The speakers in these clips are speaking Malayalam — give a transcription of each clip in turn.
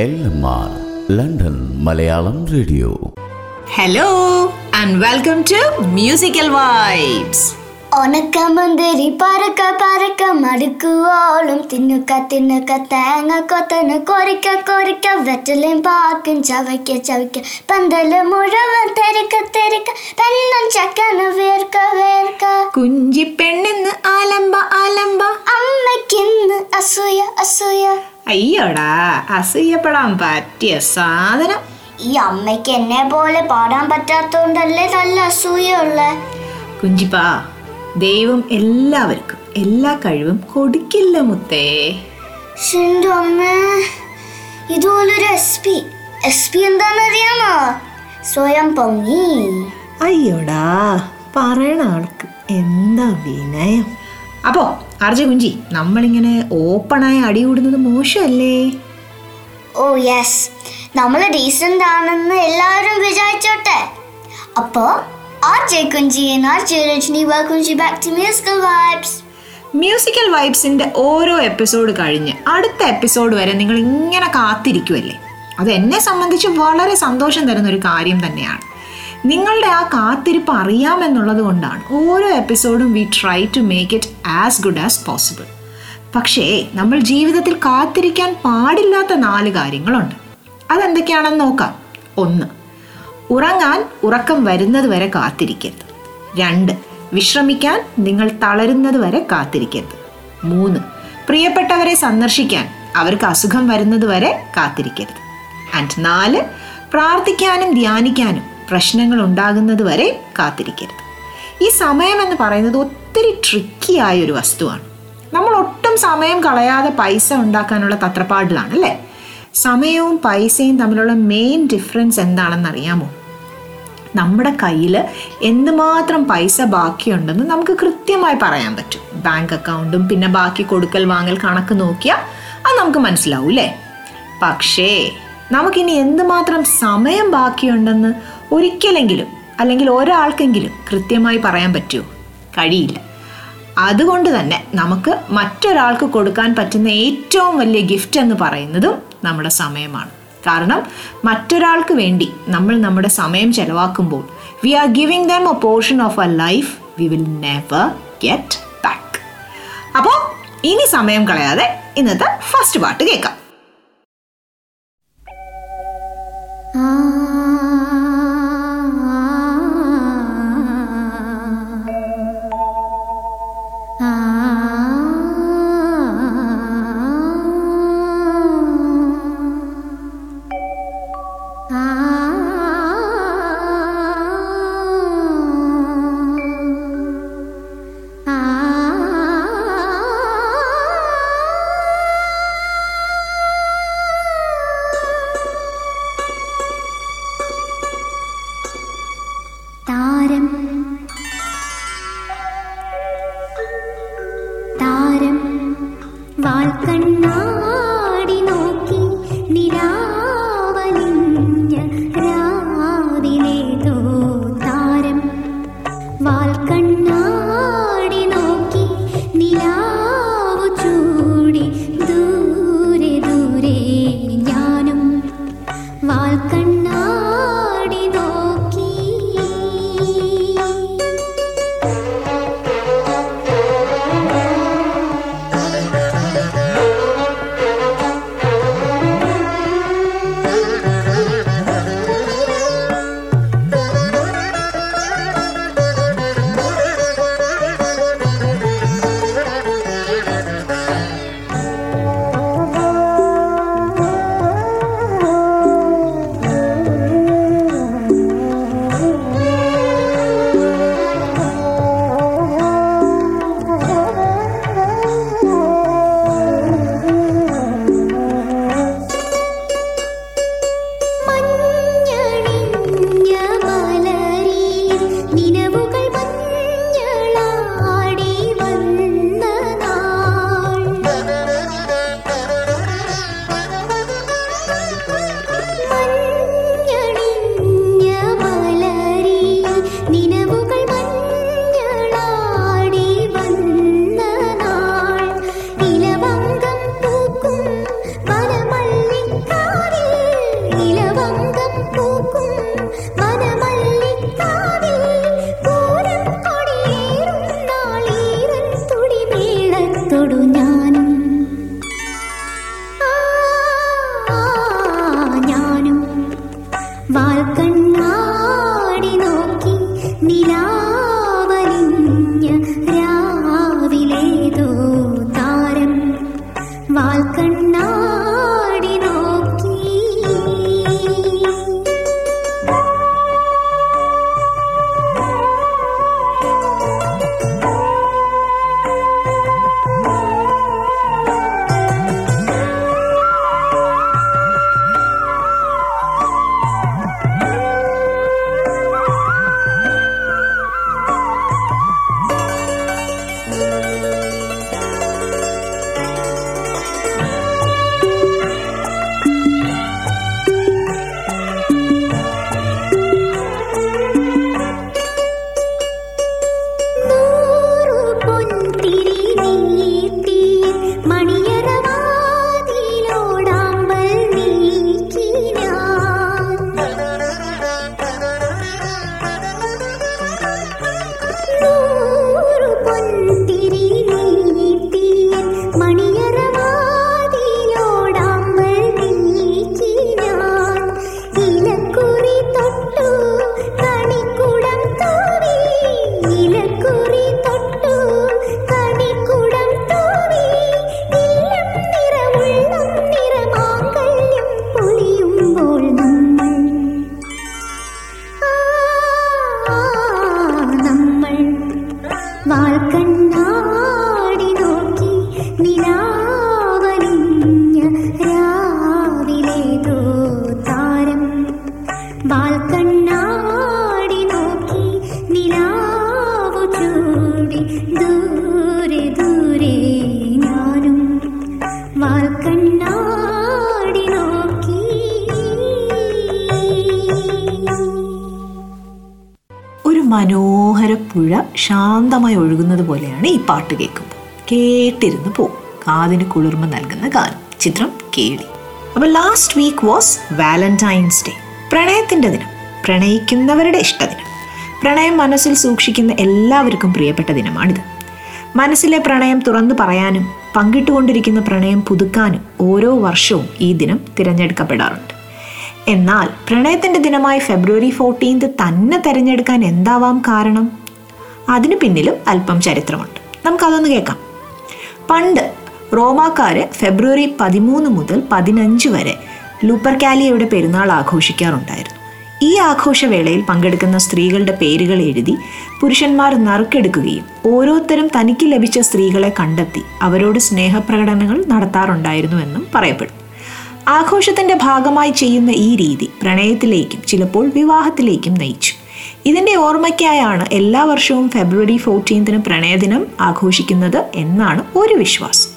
L M R London Malayalam radio. Hello and welcome to musical vibes ഉണക്കമന്തിരി പറക്ക പറക്ക മടുക്കുവോളും. തിന്നുക്ക തിന്നുക്ക തേങ്ങ കൊത്തന് കൊറിക്ക കൊറിക്ക വെറ്റലും പാക്കും. ചവയ്ക്ക ചവയ്ക്ക പന്തൽ മുഴുവൻ തെരക്ക തെരക്ക പെണ്ണും ചക്കന് വേർക്ക വേർക്ക. കുഞ്ചിപ്പെണ്ണെന്ന് ആലമ്പ ആലമ്പ. അമ്മയ്ക്കിന്ന് അസൂയ അസൂയ. അയ്യോടാ അസൂയപ്പെടാൻ പറ്റിയ സാധനം. ഈ അമ്മയ്ക്ക് എന്നെ പോലെ പാടാൻ പറ്റാത്തോണ്ടല്ലേ നല്ല അസൂയുള്ള കുഞ്ചിപ്പാ ദൈവം എല്ലാവർക്കും എല്ലാ കഴിവും കൊടുക്കില്ല മുത്തേ. ശിന്റെ അമ്മേ ഇതുപോലൊരു എസ് പി എസ് പി എന്താണെന്നറിയാമോ? സ്വയം പൊങ്ങി. അയ്യോടാ പറയണ ആൾക്ക് എന്താ വിനയം? അപ്പോ അർജ കുഞ്ചി നമ്മളിങ്ങനെ ഓപ്പണായി അടികൂടുന്നത് മോശമല്ലേ? ഓ യെസ്. നമ്മൾ ഡീസന്റ് ആണെന്ന് എല്ലാവരും വിചാരിച്ചോട്ടെ. അപ്പോ ആർജെ കുഞ്ചി ആർജെ ജയരജനി welcome G back to musical vibes musical വൈബ്സിന്റെ ഓരോ എപ്പിസോഡ് കഴിഞ്ഞ് അടുത്ത എപ്പിസോഡ് വരെ നിങ്ങൾ ഇങ്ങനെ കാത്തിരിക്കുമല്ലേ അത് എന്നെ സംബന്ധിച്ച് വളരെ സന്തോഷം തരുന്ന ഒരു കാര്യം തന്നെയാണ്. നിങ്ങളുടെ ആ കാത്തിരിപ്പ് അറിയാമെന്നുള്ളത് കൊണ്ടാണ് ഓരോ എപ്പിസോഡും we try to make it as good as possible പക്ഷേ നമ്മൾ ജീവിതത്തിൽ കാത്തിരിക്കാൻ പാടില്ലാത്ത നാല് കാര്യങ്ങളുണ്ട്. അതെന്തൊക്കെയാണെന്ന് നോക്കാം. ഒന്ന് ഉറങ്ങാൻ ഉറക്കം വരുന്നത് വരെ കാത്തിരിക്കരുത്. രണ്ട് വിശ്രമിക്കാൻ നിങ്ങൾ തളരുന്നത് വരെ കാത്തിരിക്കരുത്. മൂന്ന് പ്രിയപ്പെട്ടവരെ സന്ദർശിക്കാൻ അവർക്ക് അസുഖം വരുന്നത് വരെ കാത്തിരിക്കരുത്. ആൻഡ് നാല് പ്രാർത്ഥിക്കാനും ധ്യാനിക്കാനും പ്രശ്നങ്ങൾ ഉണ്ടാകുന്നത് വരെ കാത്തിരിക്കരുത്. ഈ സമയം എന്ന് പറയുന്നത് ഒത്തിരി ട്രിക്കി ആയ ഒരു വസ്തുവാണ്. നമ്മൾ ഒട്ടും സമയം കളയാതെ പൈസ ഉണ്ടാക്കാനുള്ള തത്രപ്പാടിലാണ് അല്ലേ സമയവും പൈസയും തമ്മിലുള്ള മെയിൻ ഡിഫറൻസ് എന്താണെന്ന് അറിയാമോ? നമ്മുടെ കയ്യിൽ എന്തുമാത്രം പൈസ ബാക്കിയുണ്ടെന്ന് നമുക്ക് കൃത്യമായി പറയാൻ പറ്റും. ബാങ്ക് അക്കൗണ്ടും പിന്നെ ബാക്കി കൊടുക്കൽ വാങ്ങൽ കണക്ക് നോക്കിയാൽ അത് നമുക്ക് മനസ്സിലാവും അല്ലേ പക്ഷേ നമുക്കിനി എന്തുമാത്രം സമയം ബാക്കിയുണ്ടെന്ന് ഒരിക്കലെങ്കിലും അല്ലെങ്കിൽ ഒരാൾക്കെങ്കിലും കൃത്യമായി പറയാൻ പറ്റുമോ കഴിയില്ല. അതുകൊണ്ട് തന്നെ നമുക്ക് മറ്റൊരാൾക്ക് കൊടുക്കാൻ പറ്റുന്ന ഏറ്റവും വലിയ ഗിഫ്റ്റ് എന്ന് പറയുന്നതും നമ്മുടെ സമയമാണ്. കാരണം മറ്റൊരാൾക്ക് വേണ്ടി നമ്മൾ നമ്മുടെ സമയം ചെലവാക്കുമ്പോൾ we are giving them a portion of a life we will never get back അപ്പോൾ ഇനി സമയം കളയാതെ ഇന്നത്തെ ഫസ്റ്റ് പാട്ട് കേൾക്കാം. ശാന്തമായി ഒഴുകുന്നത് പോലെയാണ് ഈ പാട്ട് കേൾക്കുമ്പോൾ. കേട്ടിരുന്ന് പോകും കാതിന് കുളിർമ നൽകുന്ന ഗാനം. ചിത്രം കേളി. അപ്പോൾ last week was Valentine's Day പ്രണയത്തിന്റെ ദിനം. പ്രണയിക്കുന്നവരുടെ ഇഷ്ടദിനം പ്രണയം മനസ്സിൽ സൂക്ഷിക്കുന്ന എല്ലാവർക്കും പ്രിയപ്പെട്ട ദിനമാണിത്. മനസ്സിലെ പ്രണയം തുറന്നു പറയാനും പങ്കിട്ടുകൊണ്ടിരിക്കുന്ന പ്രണയം പുതുക്കാനും ഓരോ വർഷവും ഈ ദിനം തിരഞ്ഞെടുക്കപ്പെടാറുണ്ട്. എന്നാൽ പ്രണയത്തിന്റെ ദിനമായി ഫെബ്രുവരി ഫോർട്ടീൻത് തന്നെ തിരഞ്ഞെടുക്കാൻ എന്താവാം കാരണം? അതിനു പിന്നിലും അല്പം ചരിത്രമുണ്ട്. നമുക്കതൊന്ന് കേൾക്കാം. പണ്ട് റോമാക്കാര് ഫെബ്രുവരി പതിമൂന്ന് മുതൽ പതിനഞ്ച് വരെ ലൂപ്പർ കാലിയയുടെ പെരുന്നാൾ ആഘോഷിക്കാറുണ്ടായിരുന്നു. ഈ ആഘോഷവേളയിൽ പങ്കെടുക്കുന്ന സ്ത്രീകളുടെ പേരുകൾ എഴുതി പുരുഷന്മാർ നറുക്കെടുക്കുകയും ഓരോരുത്തരും തനിക്ക് ലഭിച്ച സ്ത്രീകളെ കണ്ടെത്തി അവരോട് സ്നേഹപ്രകടനങ്ങൾ നടത്താറുണ്ടായിരുന്നുവെന്നും പറയപ്പെടും. ആഘോഷത്തിന്റെ ഭാഗമായി ചെയ്യുന്ന ഈ രീതി പ്രണയത്തിലേക്കും ചിലപ്പോൾ വിവാഹത്തിലേക്കും നയിച്ചു. ഇതിന്റെ ഓർമ്മയ്ക്കായാണ് എല്ലാ വർഷവും ഫെബ്രുവരി ഫോർട്ടീൻത്തിന് പ്രണയദിനം ആഘോഷിക്കുന്നത് എന്നാണ് ഒരു വിശ്വാസം.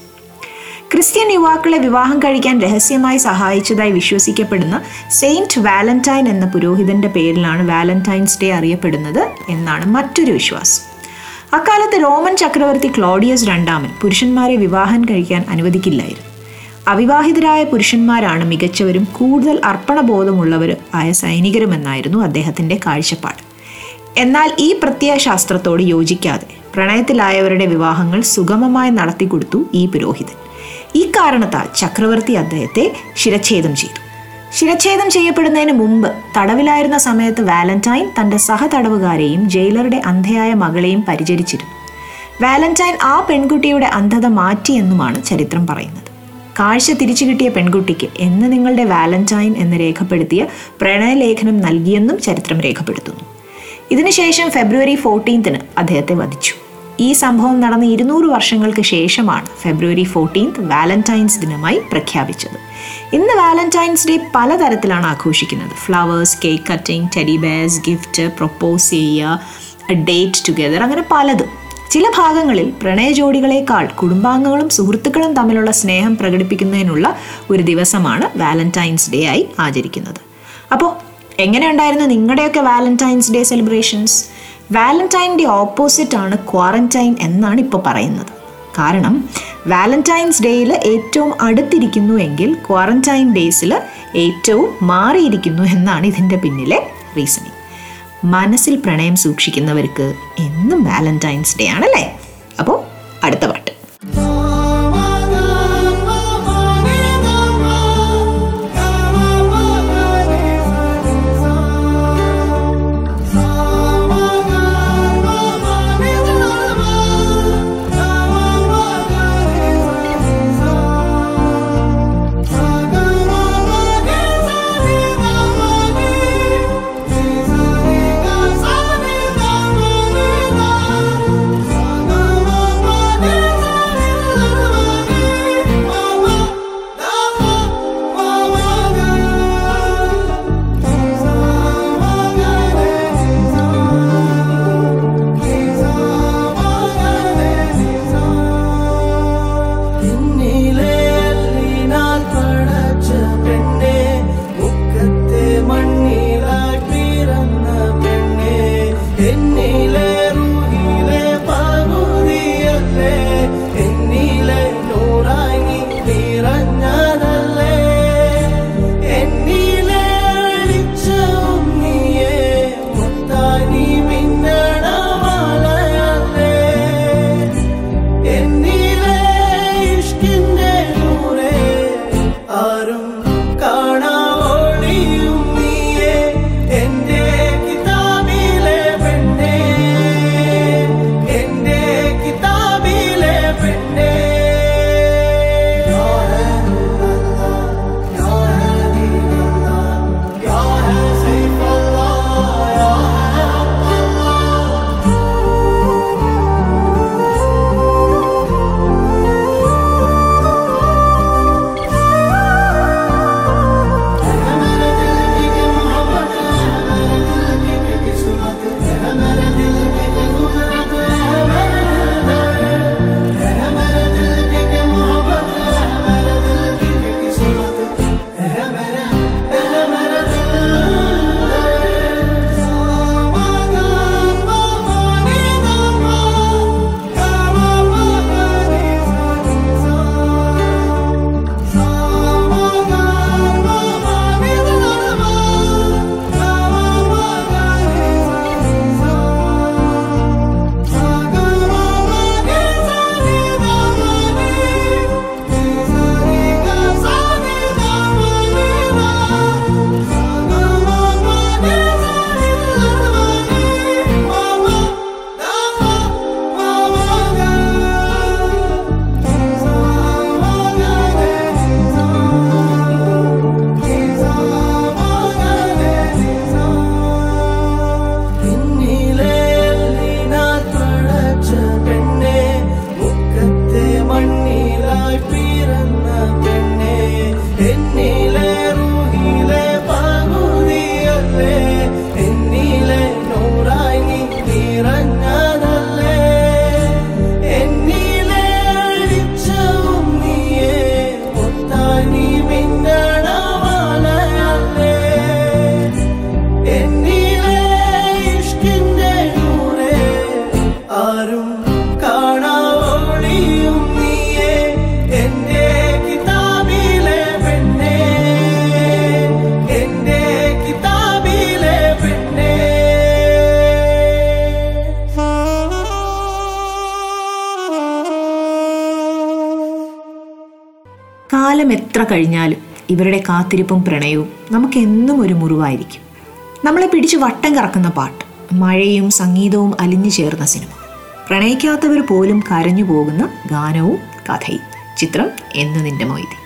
ക്രിസ്ത്യൻ യുവാക്കളെ വിവാഹം കഴിക്കാൻ രഹസ്യമായി സഹായിച്ചതായി വിശ്വസിക്കപ്പെടുന്ന സെയിന്റ് വാലന്റൈൻ എന്ന പുരോഹിതന്റെ പേരിലാണ് വാലന്റൈൻസ് ഡേ അറിയപ്പെടുന്നത് എന്നാണ് മറ്റൊരു വിശ്വാസം. അക്കാലത്ത് റോമൻ ചക്രവർത്തി ക്ലോഡിയസ് രണ്ടാമൻ പുരുഷന്മാരെ വിവാഹം കഴിക്കാൻ അനുവദിക്കില്ലായിരുന്നു. അവിവാഹിതരായ പുരുഷന്മാരാണ് മികച്ചവരും കൂടുതൽ അർപ്പണബോധമുള്ളവരും ആയ സൈനികരുമെന്നായിരുന്നു അദ്ദേഹത്തിന്റെ കാഴ്ചപ്പാട്. എന്നാൽ ഈ പ്രത്യയശാസ്ത്രത്തോട് യോജിക്കാതെ പ്രണയത്തിലായവരുടെ വിവാഹങ്ങൾ സുഗമമായി നടത്തിക്കൊടുത്തു ഈ പുരോഹിതൻ. ഈ കാരണത്താൽ ചക്രവർത്തി അദ്ദേഹത്തെ ശിരച്ഛേദം ചെയ്തു. ശിരച്ഛേദം ചെയ്യപ്പെടുന്നതിന് മുമ്പ് തടവിലായിരുന്ന സമയത്ത് വാലന്റൈൻ തന്റെ സഹതടവുകാരെയും ജയിലറുടെ അന്ധയായ മകളെയും പരിചരിച്ചിരുന്നു. വാലന്റൈൻ ആ പെൺകുട്ടിയുടെ അന്ധത മാറ്റിയെന്നുമാണ് ചരിത്രം പറയുന്നത്. കാഴ്ച തിരിച്ചു കിട്ടിയ പെൺകുട്ടിക്ക് എന്ന് നിങ്ങളുടെ വാലന്റൈൻ എന്ന് രേഖപ്പെടുത്തിയ പ്രണയലേഖനം നൽകിയെന്നും ചരിത്രം രേഖപ്പെടുത്തുന്നു. ഇതിനുശേഷം ഫെബ്രുവരി ഫോർട്ടീൻത്തിന് അദ്ദേഹത്തെ വധിച്ചു. ഈ സംഭവം നടന്ന ഇരുന്നൂറ് വർഷങ്ങൾക്ക് ശേഷമാണ് ഫെബ്രുവരി ഫോർട്ടീൻത്ത് വാലന്റൈൻസ് ദിനമായി പ്രഖ്യാപിച്ചത്. ഇന്ന് വാലന്റൈൻസ് ഡേ പലതരത്തിലാണ് ആഘോഷിക്കുന്നത്. Flowers cake cutting teddy bears gift propose ചെയ്യുക ഡേറ്റ് ടുഗെദർ അങ്ങനെ പലതും. ചില ഭാഗങ്ങളിൽ പ്രണയ ജോഡികളെക്കാൾ കുടുംബാംഗങ്ങളും സുഹൃത്തുക്കളും തമ്മിലുള്ള സ്നേഹം പ്രകടിപ്പിക്കുന്നതിനുള്ള ഒരു ദിവസമാണ് വാലന്റൈൻസ് ഡേ ആയി ആചരിക്കുന്നത്. അപ്പോൾ എങ്ങനെയുണ്ടായിരുന്നു നിങ്ങളുടെയൊക്കെ വാലന്റൈൻസ് ഡേ സെലിബ്രേഷൻസ് വാലന്റൈന്റെ ഓപ്പോസിറ്റ് ആണ് ക്വാറന്റൈൻ എന്നാണ് ഇപ്പോൾ പറയുന്നത്. കാരണം വാലന്റൈൻസ് ഡേയിൽ ഏറ്റവും അടുത്തിരിക്കുന്നു എങ്കിൽ ക്വാറന്റൈൻ ഡേയ്സിൽ ഏറ്റവും മാറിയിരിക്കുന്നു എന്നാണ് ഇതിന്റെ പിന്നിലെ റീസണിങ് മനസ്സിൽ പ്രണയം സൂക്ഷിക്കുന്നവർക്ക് എന്നും വാലന്റൈൻസ് ഡേ ആണല്ലേ? അപ്പോൾ അടുത്ത പാട്ട് കഴിഞ്ഞാലും ഇവരുടെ കാത്തിരിപ്പും പ്രണയവും നമുക്ക് എന്നും ഒരു മുറിവായിരിക്കും. നമ്മളെ പിടിച്ച് വട്ടം കറക്കുന്ന പാട്ട് മഴയും സംഗീതവും അലിഞ്ഞു ചേർന്ന സിനിമ. പ്രണയിക്കാത്തവർ പോലും കരഞ്ഞു പോകുന്ന ഗാനവും കഥയും. ചിത്രം Ennu Ninte Moidi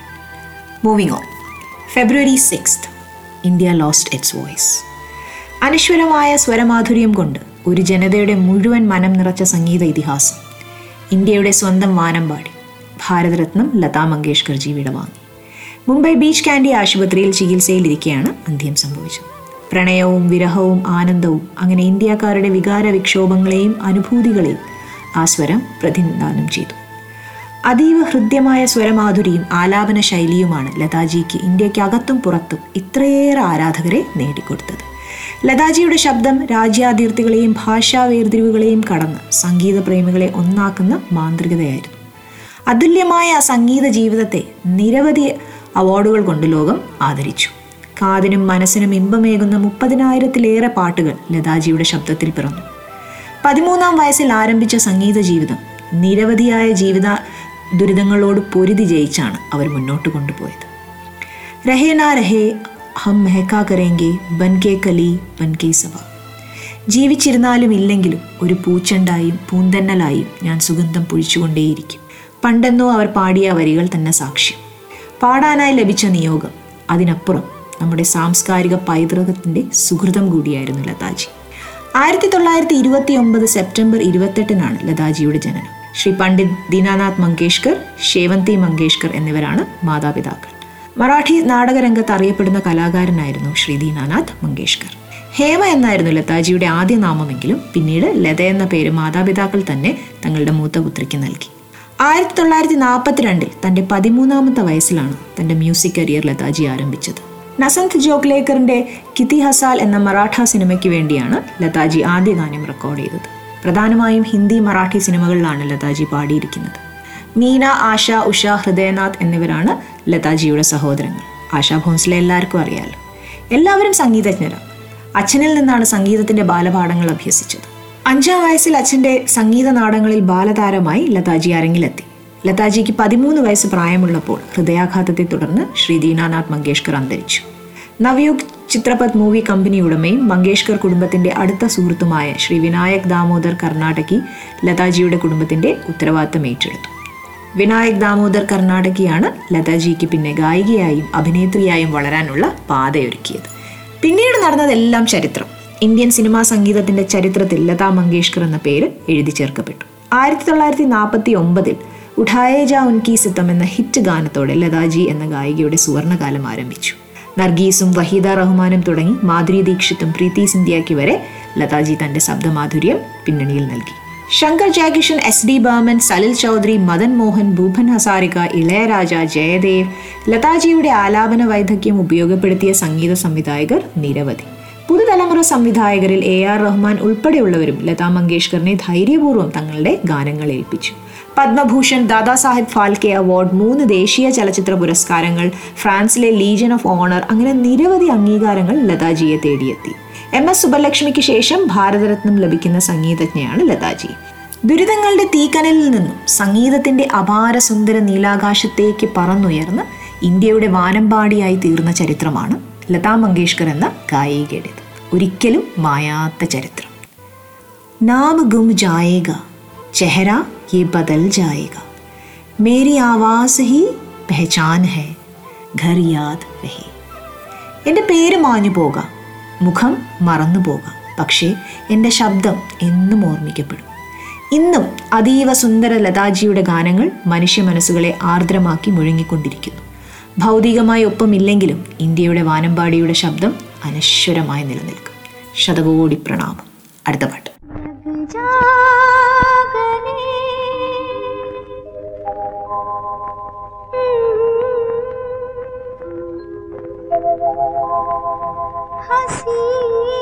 moving on February sixth India lost its voice അനശ്വരമായ സ്വരമാധുര്യം കൊണ്ട് ഒരു ജനതയുടെ മുഴുവൻ മനം നിറച്ച സംഗീത ഇതിഹാസം. ഇന്ത്യയുടെ സ്വന്തം വാനമ്പാടി ഭാരതരത്നം ലതാ മങ്കേഷ്കർ ജി വിടവാങ്ങി മുംബൈ ബീച്ച് കാൻഡി ആശുപത്രിയിൽ ചികിത്സയിലിരിക്കെയാണ് അന്ത്യം സംഭവിച്ചത്. പ്രണയവും വിരഹവും ആനന്ദവും അങ്ങനെ ഇന്ത്യക്കാരുടെ വികാര വിക്ഷോഭങ്ങളെയും അനുഭൂതികളെയും ആ സ്വരം പ്രതിനിധാനം ചെയ്തു. അതീവ ഹൃദ്യമായ സ്വരമാധുരിയും ആലാപന ശൈലിയുമാണ് ലതാജിക്ക് ഇന്ത്യക്കകത്തും പുറത്തും ഇത്രയേറെ ആരാധകരെ നേടിക്കൊടുത്തത്. ലതാജിയുടെ ശബ്ദം രാജ്യാതിർത്തികളെയും ഭാഷാ വേർതിരിവുകളെയും കടന്ന് സംഗീത പ്രേമികളെ ഒന്നാക്കുന്ന മാന്ത്രികതയായിരുന്നു. അതുല്യമായ സംഗീത ജീവിതത്തെ നിരവധി അവാർഡുകൾ കൊണ്ട് ലോകം ആദരിച്ചു. കാതിനും മനസ്സിനും ഇമ്പമേകുന്ന മുപ്പതിനായിരത്തിലേറെ പാട്ടുകൾ ലതാജിയുടെ ശബ്ദത്തിൽ പിറന്നു. പതിമൂന്നാം വയസ്സിൽ ആരംഭിച്ച സംഗീത ജീവിതം നിരവധിയായ ജീവിത ദുരിതങ്ങളോട് പൊരുതി ജയിച്ചാണ് അവർ മുന്നോട്ട് കൊണ്ടുപോയത്. രഹേ നാ രഹേ ഹം മെഹക്കാ കരേങ്കെ ബൻകെ കലി ബൻകെ സഭ ജീവിച്ചിരുന്നാലും ഇല്ലെങ്കിലും ഒരു പൂച്ചണ്ടായും പൂന്തന്നലായും ഞാൻ സുഗന്ധം പൊഴിച്ചുകൊണ്ടേയിരിക്കും. പണ്ടെന്നോ അവർ പാടിയ വരികൾ തന്നെ സാക്ഷ്യം. പാടാനായി ലഭിച്ച നിയോഗം. അതിനപ്പുറം നമ്മുടെ സാംസ്കാരിക പൈതൃകത്തിന്റെ സുഹൃതം കൂടിയായിരുന്നു ലതാജി. ആയിരത്തി തൊള്ളായിരത്തി ഇരുപത്തി ഒമ്പത് സെപ്റ്റംബർ ഇരുപത്തെട്ടിനാണ് ലതാജിയുടെ ജനനം. ശ്രീ പണ്ഡിറ്റ് ദീനാനാഥ് മങ്കേഷ്കർ ശേവന്തി മങ്കേഷ്കർ എന്നിവരാണ് മാതാപിതാക്കൾ. മറാഠി നാടകരംഗത്ത് അറിയപ്പെടുന്ന കലാകാരനായിരുന്നു ശ്രീ ദീനാനാഥ് മങ്കേഷ്കർ. ഹേമ എന്നായിരുന്നു ലതാജിയുടെ ആദ്യ നാമമെങ്കിലും പിന്നീട് ലത എന്ന പേര് മാതാപിതാക്കൾ തന്നെ തങ്ങളുടെ മൂത്ത പുത്രിക്ക് നൽകി. ആയിരത്തി തൊള്ളായിരത്തി നാൽപ്പത്തിരണ്ടിൽ തന്റെ പതിമൂന്നാമത്തെ വയസ്സിലാണ് തന്റെ മ്യൂസിക് കരിയർ ലതാജി ആരംഭിച്ചത്. നസന്ത് ജോഗ്ലേക്കറിന്റെ കിതി ഹസാൽ എന്ന മറാഠ സിനിമയ്ക്ക് വേണ്ടിയാണ് ലതാജി ആദ്യ ഗാനം റെക്കോർഡ് ചെയ്തത്. പ്രധാനമായും ഹിന്ദി മറാഠി സിനിമകളിലാണ് ലതാജി പാടിയിരിക്കുന്നത്. മീന ആശ ഉഷ ഹൃദയനാഥ് എന്നിവരാണ് ലതാജിയുടെ സഹോദരങ്ങൾ. ആശ ഭോൻസ്ലെ എല്ലാവർക്കും അറിയാലോ. എല്ലാവരും സംഗീതജ്ഞരാണ്. അച്ഛനിൽ നിന്നാണ് സംഗീതത്തിന്റെ ബാലപാഠങ്ങൾ അഭ്യസിച്ചത്. അഞ്ചാം വയസ്സിൽ അച്ഛന്റെ സംഗീത നാടങ്ങളിൽ ബാലതാരമായി ലതാജി അരങ്ങിലെത്തി. ലതാജിക്ക് പതിമൂന്ന് വയസ്സ് പ്രായമുള്ളപ്പോൾ ഹൃദയാഘാതത്തെ തുടർന്ന് ശ്രീ ദീനാനാഥ് മങ്കേഷ്കർ അന്തരിച്ചു. നവയുഗ് ചിത്രപത് മൂവി കമ്പനി ഉടമയും മങ്കേഷ്കർ കുടുംബത്തിന്റെ അടുത്ത സുഹൃത്തുമായ ശ്രീ വിനായക് ദാമോദർ കർണാടകി ലതാജിയുടെ കുടുംബത്തിന്റെ ഉത്തരവാദിത്തം ഏറ്റെടുത്തു. വിനായക് ദാമോദർ കർണാടകിയാണ് ലതാജിക്ക് പിന്നെ ഗായികയായും അഭിനേത്രിയായും വളരാനുള്ള പാതയൊരുക്കിയത്. പിന്നീട് നടന്നതെല്ലാം ചരിത്രം. ഇന്ത്യൻ സിനിമാ സംഗീതത്തിന്റെ ചരിത്രത്തിൽ ലതാ മങ്കേഷ്കർ എന്ന പേര് എഴുതി ചേർക്കപ്പെട്ടു. ആയിരത്തി തൊള്ളായിരത്തി നാൽപ്പത്തി ഒമ്പതിൽ ഉഠായേ ജാ ഉൻകി സിത്തം എന്ന ഹിറ്റ് ഗാനത്തോടെ ലതാജി എന്ന ഗായികയുടെ സുവർണകാലം ആരംഭിച്ചു. നർഗീസും വഹീദ റഹ്മാനും തുടങ്ങി മാധുരി ദീക്ഷിത്തും പ്രീതി സിന്ധ്യയ്ക്ക് വരെ ലതാജി തന്റെ ശബ്ദമാധുര്യം പിന്നണിയിൽ നൽകി. ശങ്കർ ജയകിഷൻ എസ് ഡി ബർമൻ സലിൽ ചൗധരി മദൻ മോഹൻ ഭൂപൻ ഹസാരിക ഇളയരാജ ജയദേവ് ലതാജിയുടെ ആലാപന വൈദഗ്ധ്യം ഉപയോഗപ്പെടുത്തിയ സംഗീത സംവിധായകർ നിരവധി. പുതുതലമുറ സംവിധായകരിൽ എ ആർ റഹ്മാൻ ഉൾപ്പെടെയുള്ളവരും ലതാ മങ്കേഷ്കറിനെ ധൈര്യപൂർവം തങ്ങളുടെ ഗാനങ്ങൾ ഏൽപ്പിച്ചു. പത്മഭൂഷൺ ദാദാസാഹിബ് ഫാൽക്കെ അവാർഡ് മൂന്ന് ദേശീയ ചലച്ചിത്ര പുരസ്കാരങ്ങൾ ഫ്രാൻസിലെ ലീജൻ ഓഫ് ഓണർ അങ്ങനെ നിരവധി അംഗീകാരങ്ങൾ ലതാജിയെ തേടിയെത്തി. എം എസ് സുബലക്ഷ്മിക്ക് ശേഷം ഭാരതരത്നം ലഭിക്കുന്ന സംഗീതജ്ഞയാണ് ലതാജി. ദുരിതങ്ങളുടെ തീക്കനലിൽ നിന്നും സംഗീതത്തിന്റെ അപാര സുന്ദര നീലാകാശത്തേക്ക് പറന്നുയർന്ന് ഇന്ത്യയുടെ വാനമ്പാടിയായി തീർന്ന ചരിത്രമാണ് ലതാ മങ്കേഷ്കർ എന്ന ഗായികയുടേത്. ഒരിക്കലും മായാത്ത ചരിത്രം. നാം ഗും ജായേഗ ചെഹര ഈ ബദൽ ജായേഗ. മേരി ആവാസ് ഹി പെഹചാൻ ഹെ ഘർ യാദ് റഹി എന്റെ പേര് മാഞ്ഞു പോകാം മുഖം മറന്നു പോകാം പക്ഷേ എന്റെ ശബ്ദം എന്നും ഓർമ്മിക്കപ്പെടും. ഇന്നും അതീവ സുന്ദര ലതാജിയുടെ ഗാനങ്ങൾ മനുഷ്യ മനസ്സുകളെ ആർദ്രമാക്കി മുഴങ്ങിക്കൊണ്ടിരിക്കുന്നു. ഭൗതികമായ ഒപ്പമില്ലെങ്കിലും ഇന്ത്യയുടെ വാനമ്പാടിയുടെ ശബ്ദം അനശ്വരമായി നിലനിൽക്കും. ശതകോടി പ്രണാമം. അടുത്ത പാട്ട്. हसी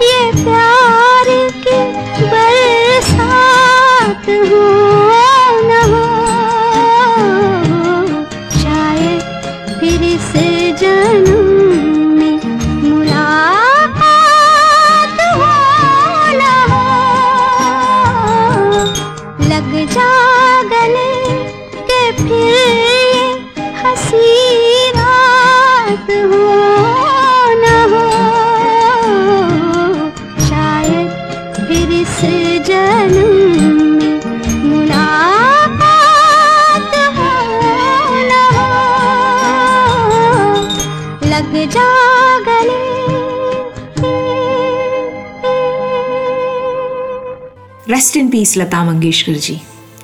夜宵 Lata Mangeshkar ji.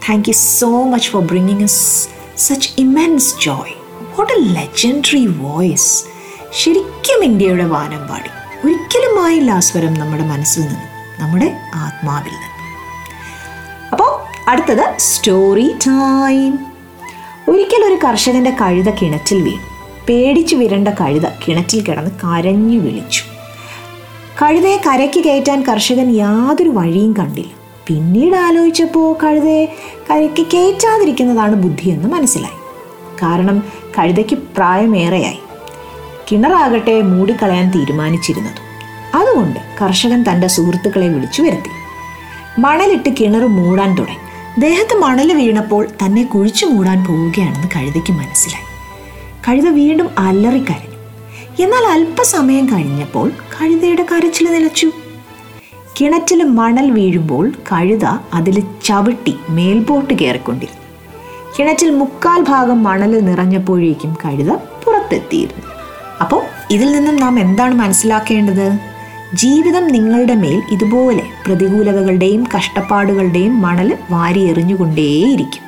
Thank you so much for bringing us such immense joy. What a legendary voice. ശരിക്കും ഇന്ത്യയുടെ വാനം പാടി ഒരിക്കലും ആയില്ല ആ സ്വരം നമ്മുടെ മനസ്സിൽ നിന്ന് നമ്മുടെ ആത്മാവിൽ നിന്ന് അപ്പോൾ അടുത്തത് സ്റ്റോറി ടൈം ഒരിക്കൽ ഒരു കർഷകന്റെ കഴുത കിണറ്റിൽ വീണു പേടിച്ചു വിരണ്ട കഴുത കിണറ്റിൽ കിടന്ന് കരഞ്ഞു വിളിച്ചു കഴുതയെ കരയ്ക്ക് കയറ്റാൻ കർഷകൻ യാതൊരു വഴിയും കണ്ടില്ല പിന്നീട് ആലോചിച്ചപ്പോൾ കഴുതയെ കരയ്ക്ക് കയറ്റാതിരിക്കുന്നതാണ് ബുദ്ധിയെന്ന് മനസ്സിലായി. കാരണം കഴുതയ്ക്ക് പ്രായമേറെയായി. കിണറാകട്ടെ മൂടിക്കളയാൻ തീരുമാനിച്ചിരുന്നത്. അതുകൊണ്ട് കർഷകൻ തന്റെ സുഹൃത്തുക്കളെ വിളിച്ചു വരുത്തി. മണലിട്ട് കിണർ മൂടാൻ തുടങ്ങി. ദേഹത്ത് മണൽ വീണപ്പോൾ തന്നെ കുഴിച്ചു മൂടാൻ പോവുകയാണെന്ന് കഴുതയ്ക്ക് മനസ്സിലായി. കഴുത വീണ്ടും അലറിക്കരഞ്ഞു. എന്നാൽ അല്പസമയം കഴിഞ്ഞപ്പോൾ കഴുതയുടെ കരച്ചിൽ നിലച്ചു. കിണറ്റിൽ മണൽ വീഴുമ്പോൾ കഴുത അതിൽ ചവിട്ടി മേൽപോട്ട് കയറിക്കൊണ്ടിരുന്നു. കിണറ്റിൽ മുക്കാൽ ഭാഗം മണൽ നിറഞ്ഞപ്പോഴേക്കും കഴുത പുറത്തെത്തിയിരുന്നു. അപ്പോൾ ഇതിൽ നിന്നും നാം എന്താണ് മനസ്സിലാക്കേണ്ടത്? ജീവിതം നിങ്ങളുടെ മേൽ ഇതുപോലെ പ്രതികൂലതകളുടെയും കഷ്ടപ്പാടുകളുടെയും മണൽ വാരി എറിഞ്ഞുകൊണ്ടേയിരിക്കും.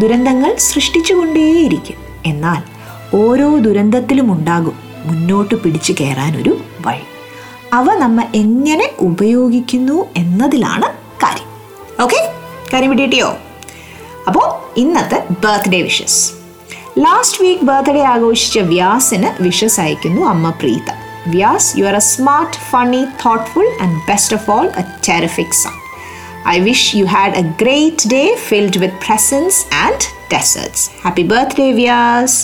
ദുരന്തങ്ങൾ സൃഷ്ടിച്ചുകൊണ്ടേയിരിക്കും. എന്നാൽ ഓരോ ദുരന്തത്തിലും ഉണ്ടാകും മുന്നോട്ട് പിടിച്ചു കയറാനൊരു വഴി. അവ നമ്മ എങ്ങനെ ഉപയോഗിക്കുന്നു എന്നതിലാണ് കാര്യം. ഓക്കെ കാര്യം വിട്ടിട്ടിയോ അപ്പോൾ ഇന്നത്തെ birthday wishes last week birthday ആഘോഷിച്ച വ്യാസിന് വിഷസ് അയക്കുന്നു അമ്മ Preetha. Vyas you are a smart funny thoughtful and best of all a terrific son I wish you had a great day filled with presents and desserts happy birthday Vyas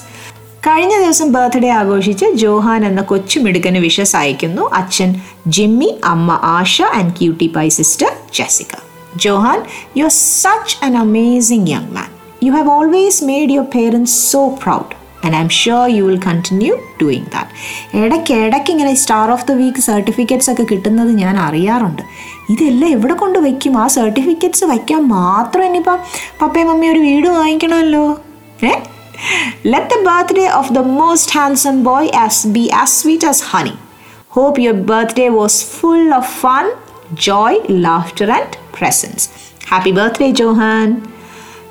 കഴിഞ്ഞ ദിവസം ബർത്ത്ഡേ ആഘോഷിച്ച് ജോഹാൻ എന്ന കൊച്ചു മിടുക്കന് വിഷസ് അയക്കുന്നു അച്ഛൻ ജിമ്മി അമ്മ Asha and cutie pie sister Jessica Johan you are such an amazing young man you have always made your parents so proud and I am sure you will continue doing that ഇടയ്ക്ക് ഇടയ്ക്ക് ഇങ്ങനെ star of the week certificates ഒക്കെ കിട്ടുന്നത് ഞാൻ അറിയാറുണ്ട്. ഇതെല്ലാം എവിടെ കൊണ്ട് വയ്ക്കും? ആ സർട്ടിഫിക്കറ്റ്സ് വയ്ക്കാൻ മാത്രം ഇനിയിപ്പം പപ്പയും മമ്മിയും ഒരു വീട് വാങ്ങിക്കണമല്ലോ. ഏ? Let the birthday of the most handsome boy as be as sweet as honey hope your birthday was full of fun joy laughter and presents happy birthday Johan